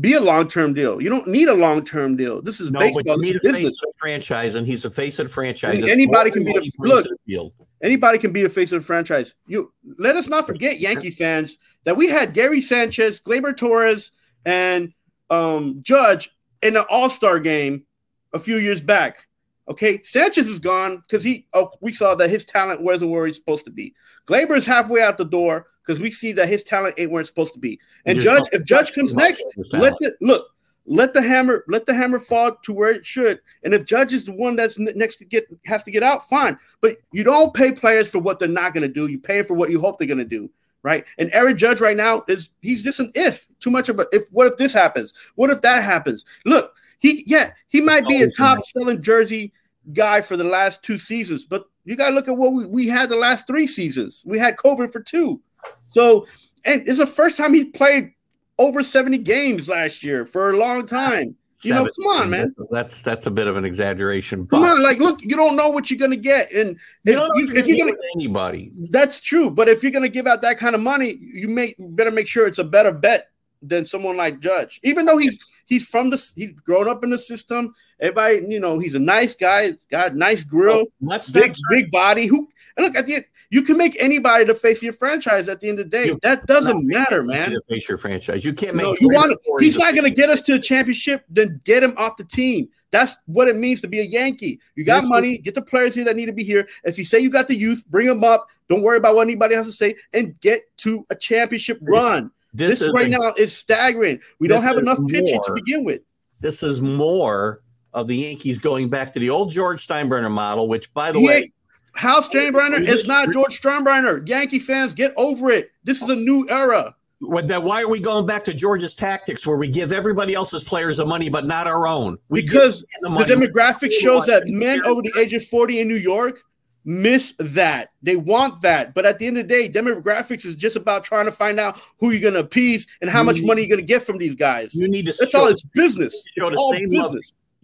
be a long term deal. You don't need a long term deal. This is No, but baseball. you This need is a face business. of franchise, and he's a face of franchise. I mean, anybody can be the- he look. the field. Anybody can be the face of the franchise. You let us not forget, Yankee fans, that we had Gary Sanchez, Gleyber Torres, and um, Judge in the All Star game a few years back. Okay, Sanchez is gone because he. Oh, we saw that his talent wasn't where he's supposed to be. Gleyber is halfway out the door because we see that his talent ain't where it's supposed to be. And Judge, if Judge comes next, let the look. Let the hammer, let the hammer fall to where it should. And if Judge is the one that's next to get has to get out, fine. But you don't pay players for what they're not going to do. You pay for what you hope they're going to do right? And Aaron Judge right now is he's just an if. Too much of a if. What if this happens? What if that happens? Look, he yeah, he might be a top selling jersey guy for the last two seasons, but you got to look at what we, we had the last three seasons. We had COVID for two, so and it's the first time he's played over 70 games last year for a long time. You know, come on, man. That's that's a bit of an exaggeration. But come on, like, look, you don't know what you're gonna get, and you if, you, if you're gonna anybody, that's true. But if you're gonna give out that kind of money, you may better make sure it's a better bet than someone like Judge. Even though he's he's from the he's grown up in the system. Everybody, you know, he's a nice guy. Got nice grill, oh, big big body. Who and look at the end, you can make anybody the face of your franchise at the end of the day. You that doesn't matter, man. The face your franchise. You can't make. No, you want. He's not going to get us to a championship. Then get him off the team. That's what it means to be a Yankee. You got money. Get the players here that need to be here. If you say you got the youth, bring them up. Don't worry about what anybody has to say, and get to a championship run. This, this right a, now is staggering. We don't have enough pitching to begin with. This is more of the Yankees going back to the old George Steinbrenner model, which, by the he way, Hal Steinbrenner is not George Steinbrenner. Yankee fans, get over it. This is a new era. Then why are we going back to George's tactics where we give everybody else's players the money but not our own? We because the, the demographic shows that men over the age of 40 in New York miss that. They want that. But at the end of the day, demographics is just about trying to find out who you're going to appease and how you much need, money you're going to get from these guys. You need to That's all it's business. It's all business. Love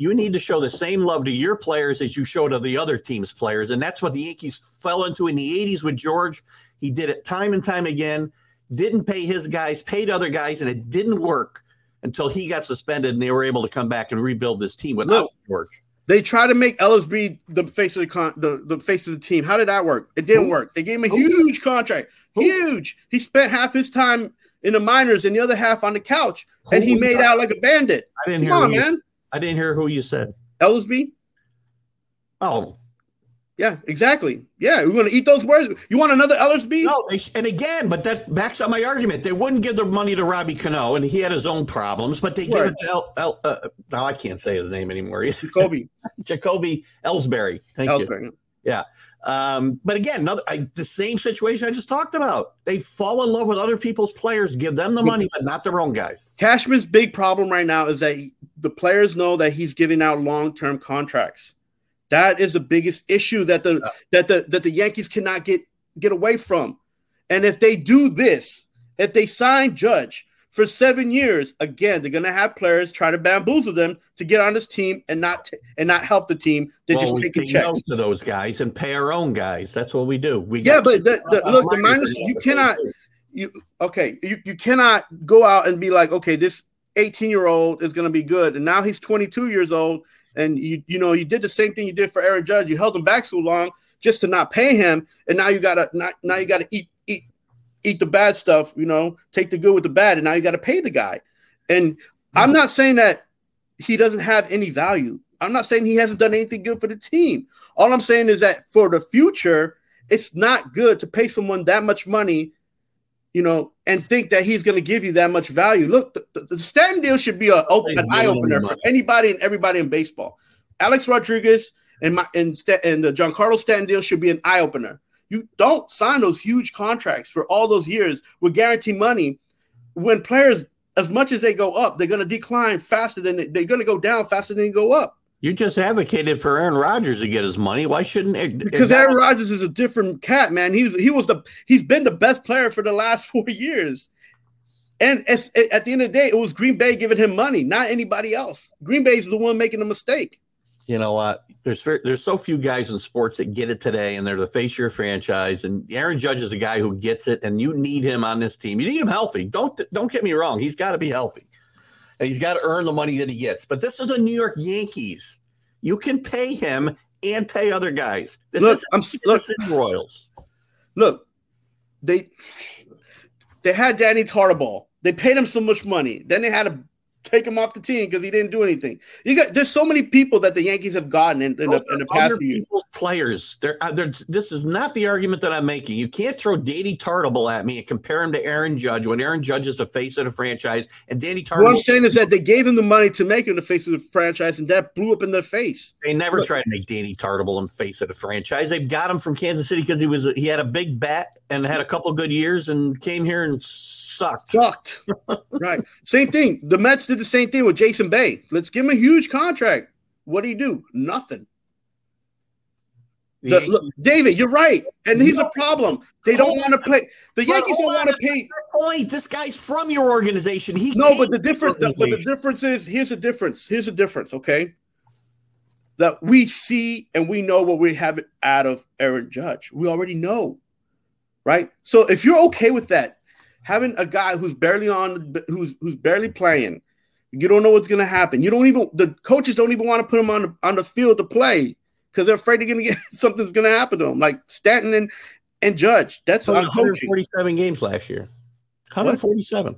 you need to show the same love to your players as you show to the other team's players. And that's what the Yankees fell into in the 80s with George. He did it time and time again, didn't pay his guys, paid other guys, and it didn't work until he got suspended and they were able to come back and rebuild this team without Look, George. They tried to make Ellis be the face of the, con- the the face of the team. How did that work? It didn't Ooh. work. They gave him a Ooh. huge contract. Ooh. Huge. He spent half his time in the minors and the other half on the couch, and he made out like a bandit. I didn't Come hear on, man. I didn't hear who you said. Ellisby. Oh, yeah, exactly. Yeah, we're going to eat those words. You want another Ellisby? No, and again, but that backs up my argument. They wouldn't give the money to Robbie Cano, and he had his own problems, but they right. give it to El, El uh, now I can't say his name anymore. Jacoby. Jacoby Ellsbury. Thank Ellsbury. you. Yeah. Um, but again, another I, the same situation I just talked about. They fall in love with other people's players, give them the money, but not their own guys. Cashman's big problem right now is that he, the players know that he's giving out long-term contracts. That is the biggest issue that the yeah. that the that the Yankees cannot get get away from. And if they do this, if they sign Judge, for seven years. Again, they're going to have players try to bamboozle them to get on this team and not t- and not help the team. They well, just take a check to those guys and pay our own guys. That's what we do. We yeah, but the, the, look, the minus you cannot you okay you, you cannot go out and be like okay this 18 year old is going to be good and now he's 22 years old and you you know you did the same thing you did for Aaron Judge. You held him back so long just to not pay him, and now you gotta now you gotta eat eat eat the bad stuff, you know, take the good with the bad, and now you got to pay the guy. And. I'm not saying that he doesn't have any value. I'm not saying he hasn't done anything good for the team. All I'm saying is that for the future, it's not good to pay someone that much money, you know, and think that he's going to give you that much value. Look, the, the, Stanton deal should be a, open, an eye opener for anybody and everybody in baseball. Alex Rodriguez and my and, and the Giancarlo Stanton deal should be an eye opener. You don't sign those huge contracts for all those years with guaranteed money when players, as much as they go up, they're going to decline faster than they, they're going to go down faster than they go up. You just advocated for Aaron Rodgers to get his money. Why shouldn't it? Because Aaron Rodgers is a different cat, man. He's he was the he's been the best player for the last four years. And at the end of the day, it was Green Bay giving him money, not anybody else. Green Bay's the one making the mistake you know what? There's there's so few guys in sports that get it today, and they're the face of your franchise. And Aaron Judge is a guy who gets it, and you need him on this team. You need him healthy. Don't don't get me wrong. He's got to be healthy, he's got to earn the money that he gets. But this is a New York Yankees. You can pay him and pay other guys. This look, is I'm look, Royals. Look, they they had Danny Tartabull. They paid him so much money. Then they had a take him off the team because he didn't do anything. You got there's so many people that the Yankees have gotten in, in, the, in the past few years. players. They're, uh, they're, this is not the argument that I'm making. You can't throw Danny Tartabull at me and compare him to Aaron Judge when Aaron Judge is the face of the franchise and Danny What I'm saying is that they gave him the money to make him the face of the franchise, and that blew up in their face. They never Look. tried to make Danny Tartabull the face of the franchise. They got him from Kansas City because he was he had a big bat and had a couple good years and came here and sucked. Sucked. right. Same thing. The Mets did the same thing with Jason Bay. Let's give him a huge contract. What do you do? Nothing. The look, David, you're right. And he's a problem. They don't want to play. The Yankees don't want to pay. point. This guy's from your organization. He No, but the difference. The, but the difference is here's the difference. Here's the difference. Okay, that we see and we know what we have out of Aaron Judge. We already know, right? So if you're okay with that, having a guy who's barely on, who's who's barely playing, you don't know what's going to happen. You don't even the coaches don't even want to put him on the, on the field to play because they're afraid they're going to get something's going to happen to him, like Stanton and and Judge. That's on coaching. 147 games last year. 147.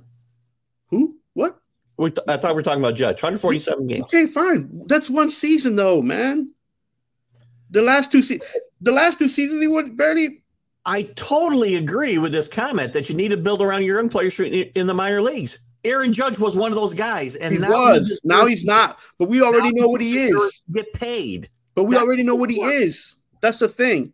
Who? What? We th- I thought we were talking about Judge. 147 games. Okay, fine. That's one season though, man. The last two se- the last two seasons he would barely I totally agree with this comment that you need to build around your own players in the minor leagues. Aaron Judge was one of those guys, and he now was. just- now he's not. But we already know what he is. Get paid. But we That's already know what he what- is. That's the thing.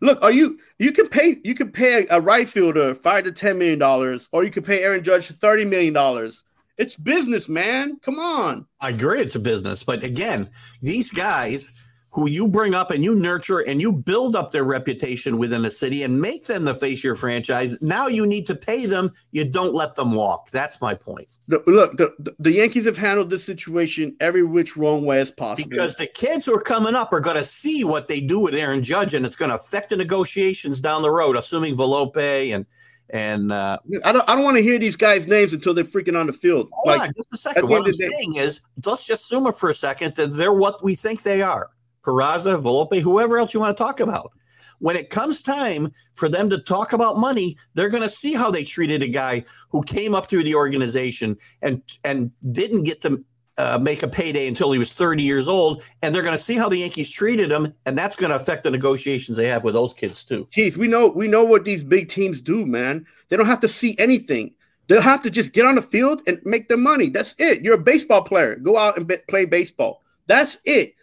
Look, are you you can pay you can pay a right fielder five to ten million dollars, or you can pay Aaron Judge thirty million dollars. It's business, man. Come on. I agree, it's a business, but again, these guys who you bring up and you nurture and you build up their reputation within a city and make them the face of your franchise. Now you need to pay them. You don't let them walk. That's my point. The- look, the, the, Yankees have handled this situation every which wrong way as possible. Because the kids who are coming up are going to see what they do with Aaron Judge, and it's going to affect the negotiations down the road, assuming Volpe and and uh, I don't I don't want to hear these guys' names until they're freaking on the field. hold Like on, just a second. What I'm of the day- saying is, let's just assume it for a second that they're what we think they are. Peraza, Volpe, whoever else you want to talk about. When it comes time for them to talk about money, they're going to see how they treated a guy who came up through the organization and and didn't get to uh, make a payday until he was 30 years old, and they're going to see how the Yankees treated him, and that's going to affect the negotiations they have with those kids too. Keith, we know we know what these big teams do, man. They don't have to see anything. They'll have to just get on the field and make their money. That's it. You're a baseball player. Go out and be- play baseball. That's it.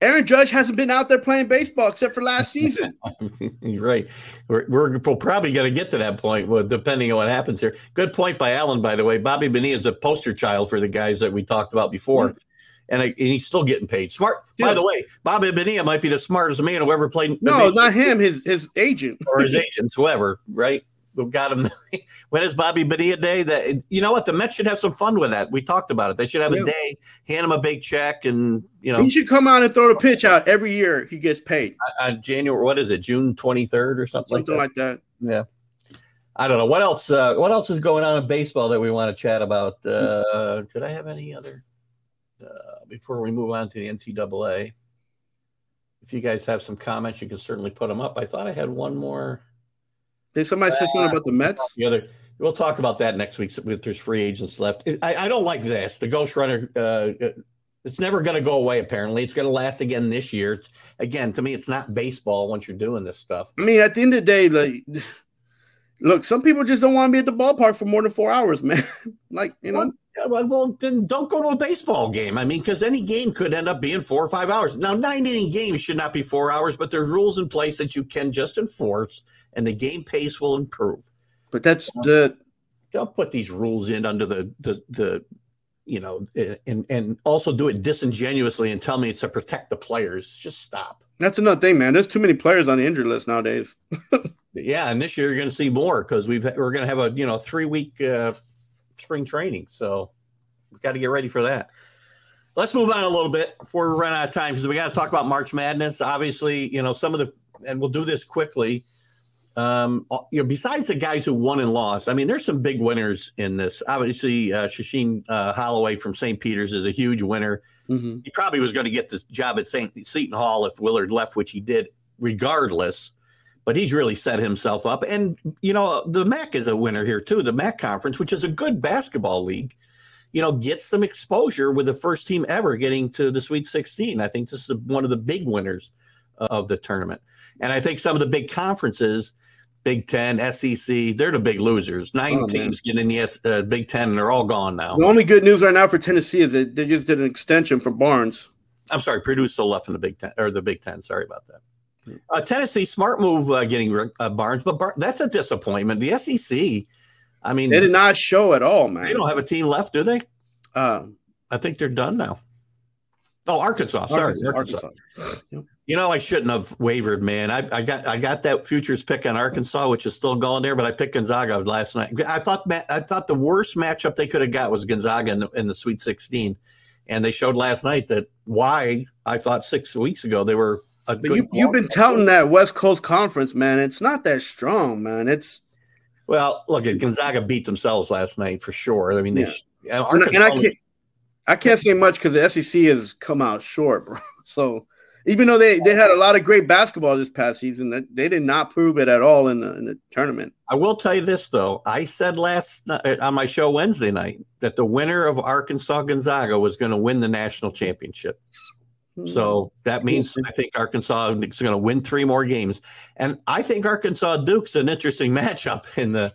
Aaron Judge hasn't been out there playing baseball except for last season. You're right. We're, we're, probably going to get to that point, depending on what happens here. Good point by Alan, by the way. Bobby Bonilla is a poster child for the guys that we talked about before, mm-hmm. and, I, and he's still getting paid. Smart. By the way, Bobby Bonilla might be the smartest man who ever played. No, not him. His his agent. or his agents, whoever. Right. We've got him. when is Bobby Bonilla Day? That you know what the Mets should have some fun with that. We talked about it. They should have Yeah. a day, hand him a big check, and you know, He should come out and throw the pitch out every year. He gets paid. on January. What is it? June twenty third or something, Something like that. like that. Yeah. I don't know what else. Uh, what else is going on in baseball that we want to chat about? Uh, did I have any other uh, before we move on to the NCAA? If you guys have some comments, you can certainly put them up. I thought I had one more. Did somebody say something about the Mets? The other. We'll talk about that next week if there's free agents left. I, I don't like this. The Ghost Runner. Uh, it's never going to go away. Apparently, it's going to last again this year. Again, to me, it's not baseball once you're doing this stuff. I mean, at the end of the day, like, look, some people just don't want to be at the ballpark for more than four hours, man. like, you know, well, well, then don't go to a baseball game. I mean, because any game could end up being four or five hours. Now, nine inning games should not be four hours, but there's rules in place that you can just enforce, and the game pace will improve. but that's the Don't put these rules in under the the the you know, eh, and and also do it disingenuously and tell me it's to protect the players. Just stop. that's another thing, man. There's too many players on the injury list nowadays. Yeah, and this year you're going to see more because we've we're going to have a you know three week uh, spring training, so we've got to get ready for that. Let's move on a little bit before we run out of time because we got to talk about March Madness. Obviously, you know some of the, and we'll do this quickly. Um, you know, besides the guys who won and lost, I mean, there's some big winners in this. Obviously, uh, Shaheen uh, Holloway from St. Peter's is a huge winner Mm-hmm. he probably was going to get this job at St. Seton Hall if Willard left, which he did regardless. But he's really set himself up. And, you know, the MAAC is a winner here, too, the MAAC conference, which is a good basketball league. you know, gets some exposure with the first team ever getting to the Sweet 16. I think this is one of the big winners of the tournament. And I think some of the big conferences, Big Ten, SEC, they're the big losers. Nine oh, teams get in the uh, Big Ten, and they're all gone now. The only good news right now for Tennessee is that they just did an extension for Barnes. I'm sorry, Purdue still left in the Big Ten or the Big Ten. Sorry about that. Uh, Tennessee, smart move uh, getting uh, Barnes, but Bar- that's a disappointment. The SEC, I mean, they did not show at all, man. They don't have a team left, do they? Uh, I think they're done now. Oh, Arkansas. Sorry, Arkansas. Arkansas. Arkansas. You know, I shouldn't have wavered, man. I, I, got I got that futures pick on Arkansas, which is still going there, but I picked Gonzaga last night. I thought I thought the worst matchup they could have got was Gonzaga in the, in the Sweet 16, and they showed last night that why I thought six weeks ago they were. A but you, you've been touting that West Coast Conference, man. It's not that strong, man. It's well, look at Gonzaga beat themselves last night for sure. I mean, they, yeah. and, and I can't I can't say much because the SEC has come out short, bro. So even though they, they had a lot of great basketball this past season, they did not prove it at all in the, in the tournament. I will tell you this though: I said last night, uh, on my show Wednesday night that the winner of Arkansas Gonzaga was going to win the national championship. So that means I think Arkansas is going to win three more games, and I think Arkansas Duke's an interesting matchup in the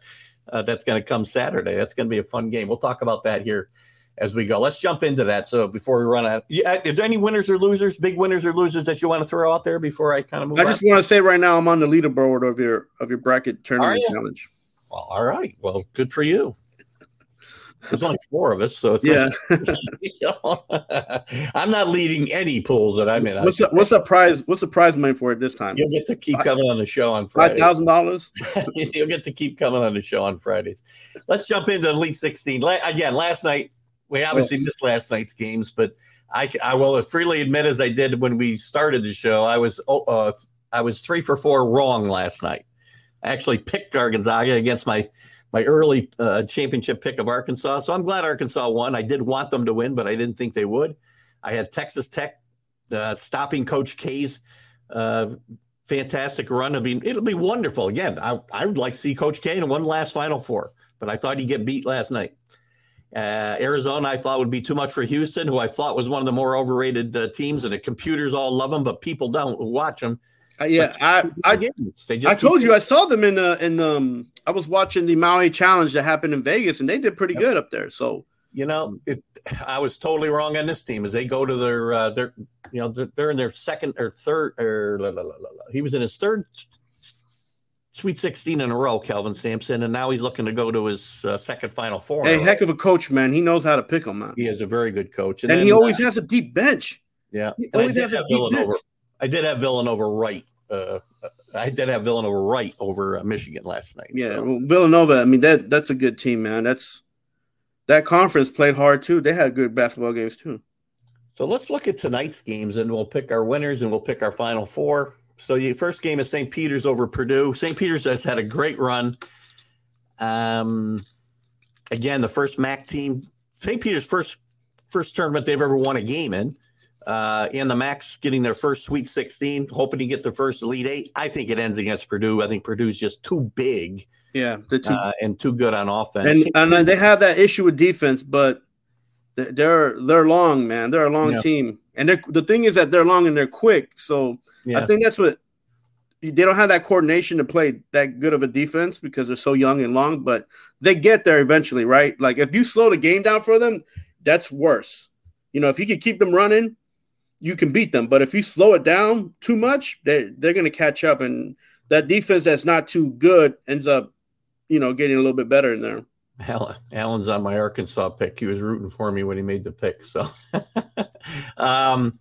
uh, that's going to come Saturday. That's going to be a fun game. We'll talk about that here as we go. Let's jump into that. So before we run out, yeah, are there any winners or losers, big winners or losers that you want to throw out there before I kind of move? I just want to say right now I'm on the leaderboard of your of your bracket tournament challenge. Well, all right. Well, good for you. There's only four of us, so it's yeah. I'm not leading any pools that I'm in. What's the, what's the prize? What's the prize money for it this time? You'll get to keep coming on the show on Friday. Five thousand dollars. You'll get to keep coming on the show on Fridays. Let's jump into Elite 16. Again, last night we obviously missed last night's games, but I, I will freely admit, as I did when we started the show, I was oh, uh, I was three for four wrong last night. I actually picked Gonzaga against my my early uh, championship pick of Arkansas. So I'm glad Arkansas won. I did want them to win, but I didn't think they would. I had Texas Tech uh, stopping Coach K's uh, fantastic run. I mean, it'll be wonderful. Again, I, I would like to see Coach K in one last Final Four, but I thought he'd get beat last night. Uh, Arizona, I thought would be too much for Houston, who I thought was one of the more overrated uh, teams, and the computers all love them, but people don't watch them. Uh, yeah, I I, I told you I saw them in the in um I was watching the Maui Challenge that happened in Vegas and they did pretty good up there. So you know, it, I was totally wrong on this team as they go to their uh, their you know they're, they're in their second or third or la, la, la, he was in his third Sweet 16 in a row, Kelvin Sampson, and now he's looking to go to his uh, second Final Four. Hey, heck of a coach, man. He knows how to pick them, man. He is a very good coach, and, and then, he always uh, has a deep bench. Yeah, he always has a deep Villanova. bench. I did have Villanova right uh, I did have Villanova right over uh, Michigan last night. Yeah, so. well, Villanova. I mean that that's a good team, man. That's that conference played hard too. They had good basketball games too. So let's look at tonight's games, and we'll pick our winners, and we'll pick our final four. So the first game is St. Peter's over Purdue. St. Peter's has had a great run. Um, again, the first MAAC team, St. Peter's first first tournament they've ever won a game in uh, in the Max getting their first Sweet 16, hoping to get their first Elite Eight. I think it ends against Purdue. I think Purdue's just too big. Yeah, too, uh, and too good on offense. And, and they have that issue with defense, but they're they're long, man. They're a long yeah. team, and the thing is that they're long and they're quick. So yeah. I think that's what they don't have that coordination to play that good of a defense because they're so young and long. But they get there eventually, right? Like if you slow the game down for them, that's worse. You know, if you could keep them running you can beat them. But if you slow it down too much, they they're going to catch up, and that defense that's not too good ends up, you know, getting a little bit better in there. Alan. Alan's on my Arkansas pick. He was rooting for me when he made the pick. So, um,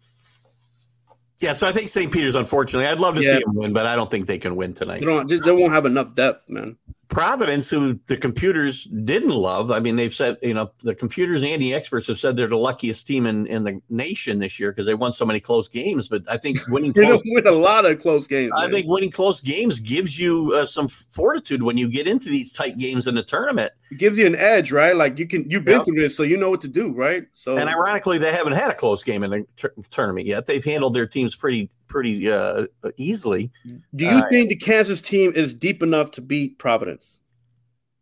yeah. So I think St. Peter's, unfortunately, I'd love to yeah. see them win, but I don't think they can win tonight. They, don't, they won't have enough depth, man. Providence, who the computers didn't love. I mean, they've said, you know, the computers and the experts have said they're the luckiest team in, in the nation this year because they won so many close games. But I think winning close, games win a lot of close games. I man. think winning close games gives you uh, some fortitude when you get into these tight games in the tournament. It gives you an edge, right? Like you can you've been yep. through this, so you know what to do, right? So and ironically, they haven't had a close game in the t- tournament yet. They've handled their teams pretty pretty uh, easily. Do you uh, think the Kansas team is deep enough to beat Providence?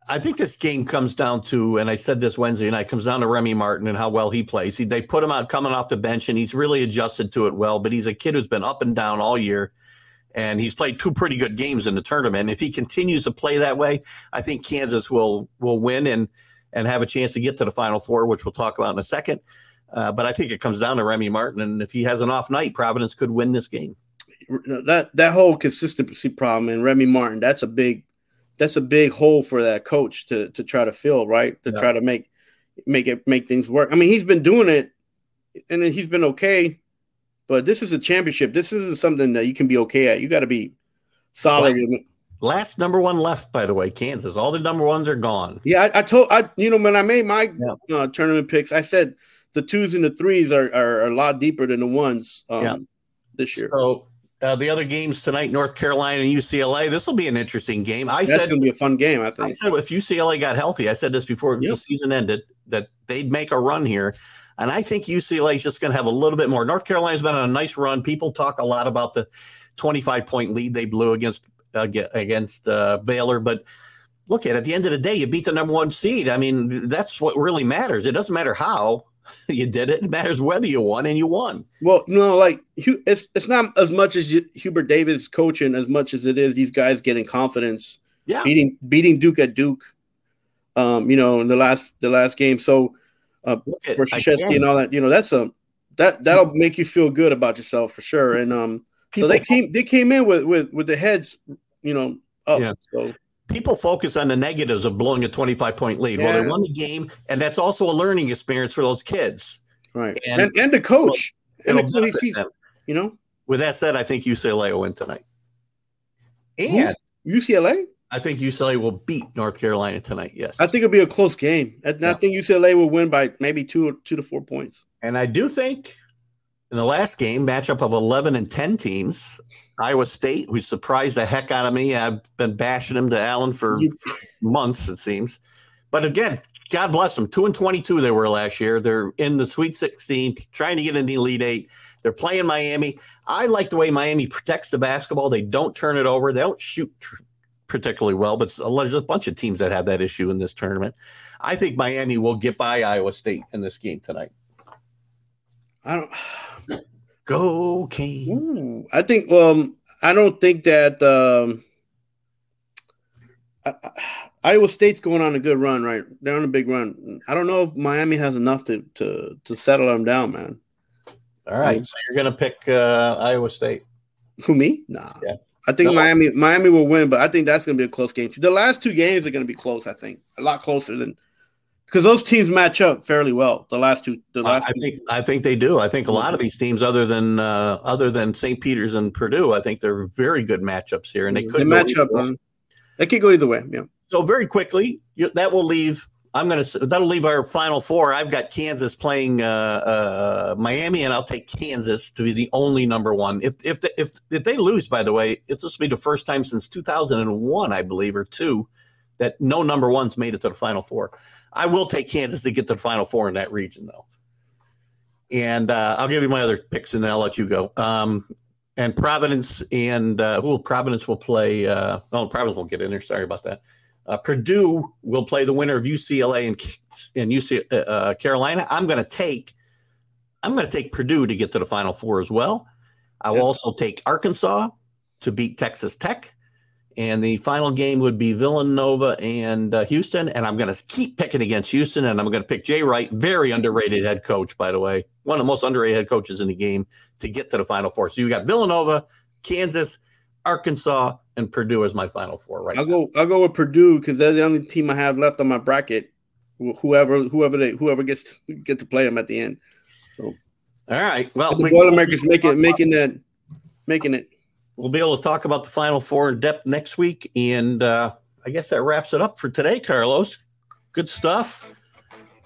I think this game comes down to, and I said this Wednesday night, comes down to Remy Martin and how well he plays. He, they put him out coming off the bench, and he's really adjusted to it well. But he's a kid who's been up and down all year, and he's played two pretty good games in the tournament. If he continues to play that way, I think Kansas will will win and and have a chance to get to the Final Four, which we'll talk about in a second. Uh, but I think it comes down to Remy Martin, and if he has an off night, Providence could win this game. That that whole consistency problem and Remy Martin, that's a big that's a big hole for that coach to to try to fill, right? To yeah. try to make make it make things work. I mean, he's been doing it, and he's been okay. But this is a championship. This isn't something that you can be okay at. You got to be solid. Last, last, number one left, by the way, Kansas. All the number ones are gone. Yeah, I, I told I you know when I made my yeah. uh, tournament picks, I said the twos and the threes are, are, are a lot deeper than the ones um, yeah. this year. So uh, the other games tonight, North Carolina and UCLA. This will be an interesting game. I That's said going to be a fun game. I think. I said if UCLA got healthy, I said this before yep. the season ended that they'd make a run here, and I think UCLA is just going to have a little bit more. North Carolina's been on a nice run. People talk a lot about the 25 point lead they blew against uh, against uh, Baylor, but look at, at the end of the day, you beat the number one seed. I mean, that's what really matters. It doesn't matter how. you did it. It matters whether you won, and you won. Well, no, like it's it's not as much as Hubert Davis coaching as much as it is these guys getting confidence. Yeah, beating beating Duke at Duke. Um, you know, in the last the last game. So uh, at, for Krzyzewski and all that, you know, that's a that that'll make you feel good about yourself for sure. And um, People, so they came they came in with with with the heads, you know, up. Yeah. So people focus on the negatives of blowing a 25 point lead. Yeah. Well, they won the game, and that's also a learning experience for those kids. Right. And, and, and the coach. Well, and the, sees, you know? With that said, I think UCLA will win tonight. And UCLA? I think UCLA will beat North Carolina tonight. Yes. I think it'll be a close game. I, yeah. I think UCLA will win by maybe two two to four points. And I do think in the last game, matchup of 11 and 10 teams, Iowa State, who surprised the heck out of me. I've been bashing him to Alan for months, it seems. But again, God bless them. Two and twenty-two they were last year. They're in the Sweet Sixteen, trying to get in the Elite Eight. They're playing Miami. I like the way Miami protects the basketball. They don't turn it over. They don't shoot tr- particularly well, but there's a bunch of teams that have that issue in this tournament. I think Miami will get by Iowa State in this game tonight. I don't. Go King. I think. Um, I don't think that. Um, I, I, Iowa State's going on a good run, right? They're on a big run. I don't know if Miami has enough to to to settle them down, man. All right, I mean, so you're gonna pick uh, Iowa State? Who me? Nah. Yeah. I think no. Miami Miami will win, but I think that's gonna be a close game. The last two games are gonna be close. I think a lot closer than because those teams match up fairly well. The last two, the last. I, think I think they do. I think a lot of these teams, other than uh, other than St. Peter's and Purdue, I think they're very good matchups here, and they could they match up. Um, they could go either way. Yeah. So very quickly, you, that will leave. I'm gonna that'll leave our final four. I've got Kansas playing uh, uh, Miami, and I'll take Kansas to be the only number one. If if the, if if they lose, by the way, it's supposed to be the first time since 2001, I believe, or two, that no number ones made it to the final four. I will take Kansas to get to the Final Four in that region, though. And uh, I'll give you my other picks, and then I'll let you go. Um, and Providence and uh, who Providence will play? Uh, oh, Providence won't get in there. Sorry about that. Uh, Purdue will play the winner of UCLA and and UC uh, uh, Carolina. I'm going to take I'm going to take Purdue to get to the Final Four as well. I will yeah. also take Arkansas to beat Texas Tech. And the final game would be Villanova and uh, Houston. And I'm going to keep picking against Houston. And I'm going to pick Jay Wright, very underrated head coach, by the way, one of the most underrated head coaches in the game to get to the Final Four. So you got Villanova, Kansas, Arkansas, and Purdue as my Final Four. Right. I'll now. go. I'll go with Purdue because they're the only team I have left on my bracket. Whoever, whoever they, whoever gets get to play them at the end. So. All right. Well, the Boilermakers making making that making it we'll be able to talk about the Final Four in depth next week. And uh, I guess that wraps it up for today, Carlos. Good stuff.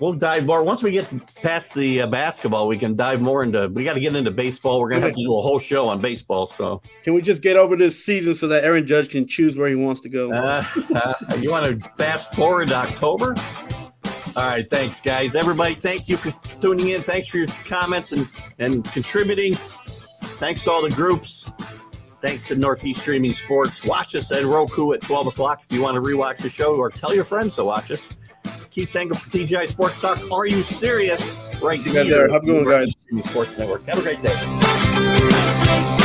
We'll dive more once we get past the uh, basketball. We can dive more into. We got to get into baseball. We're gonna have to do a whole show on baseball. So, can we just get over this season so that Aaron Judge can choose where he wants to go? Uh, uh, you want to fast forward to October? All right, thanks, guys. Everybody, thank you for tuning in. Thanks for your comments and and contributing. Thanks to all the groups. Thanks to Northeast Streaming Sports. Watch us at Roku at 12 o'clock if you want to rewatch the show or tell your friends to watch us. Keith Engle for TGI Sports Talk. Are you serious? Right See you here. there. Have a good one, guys. Streaming Sports Network. Have a great day.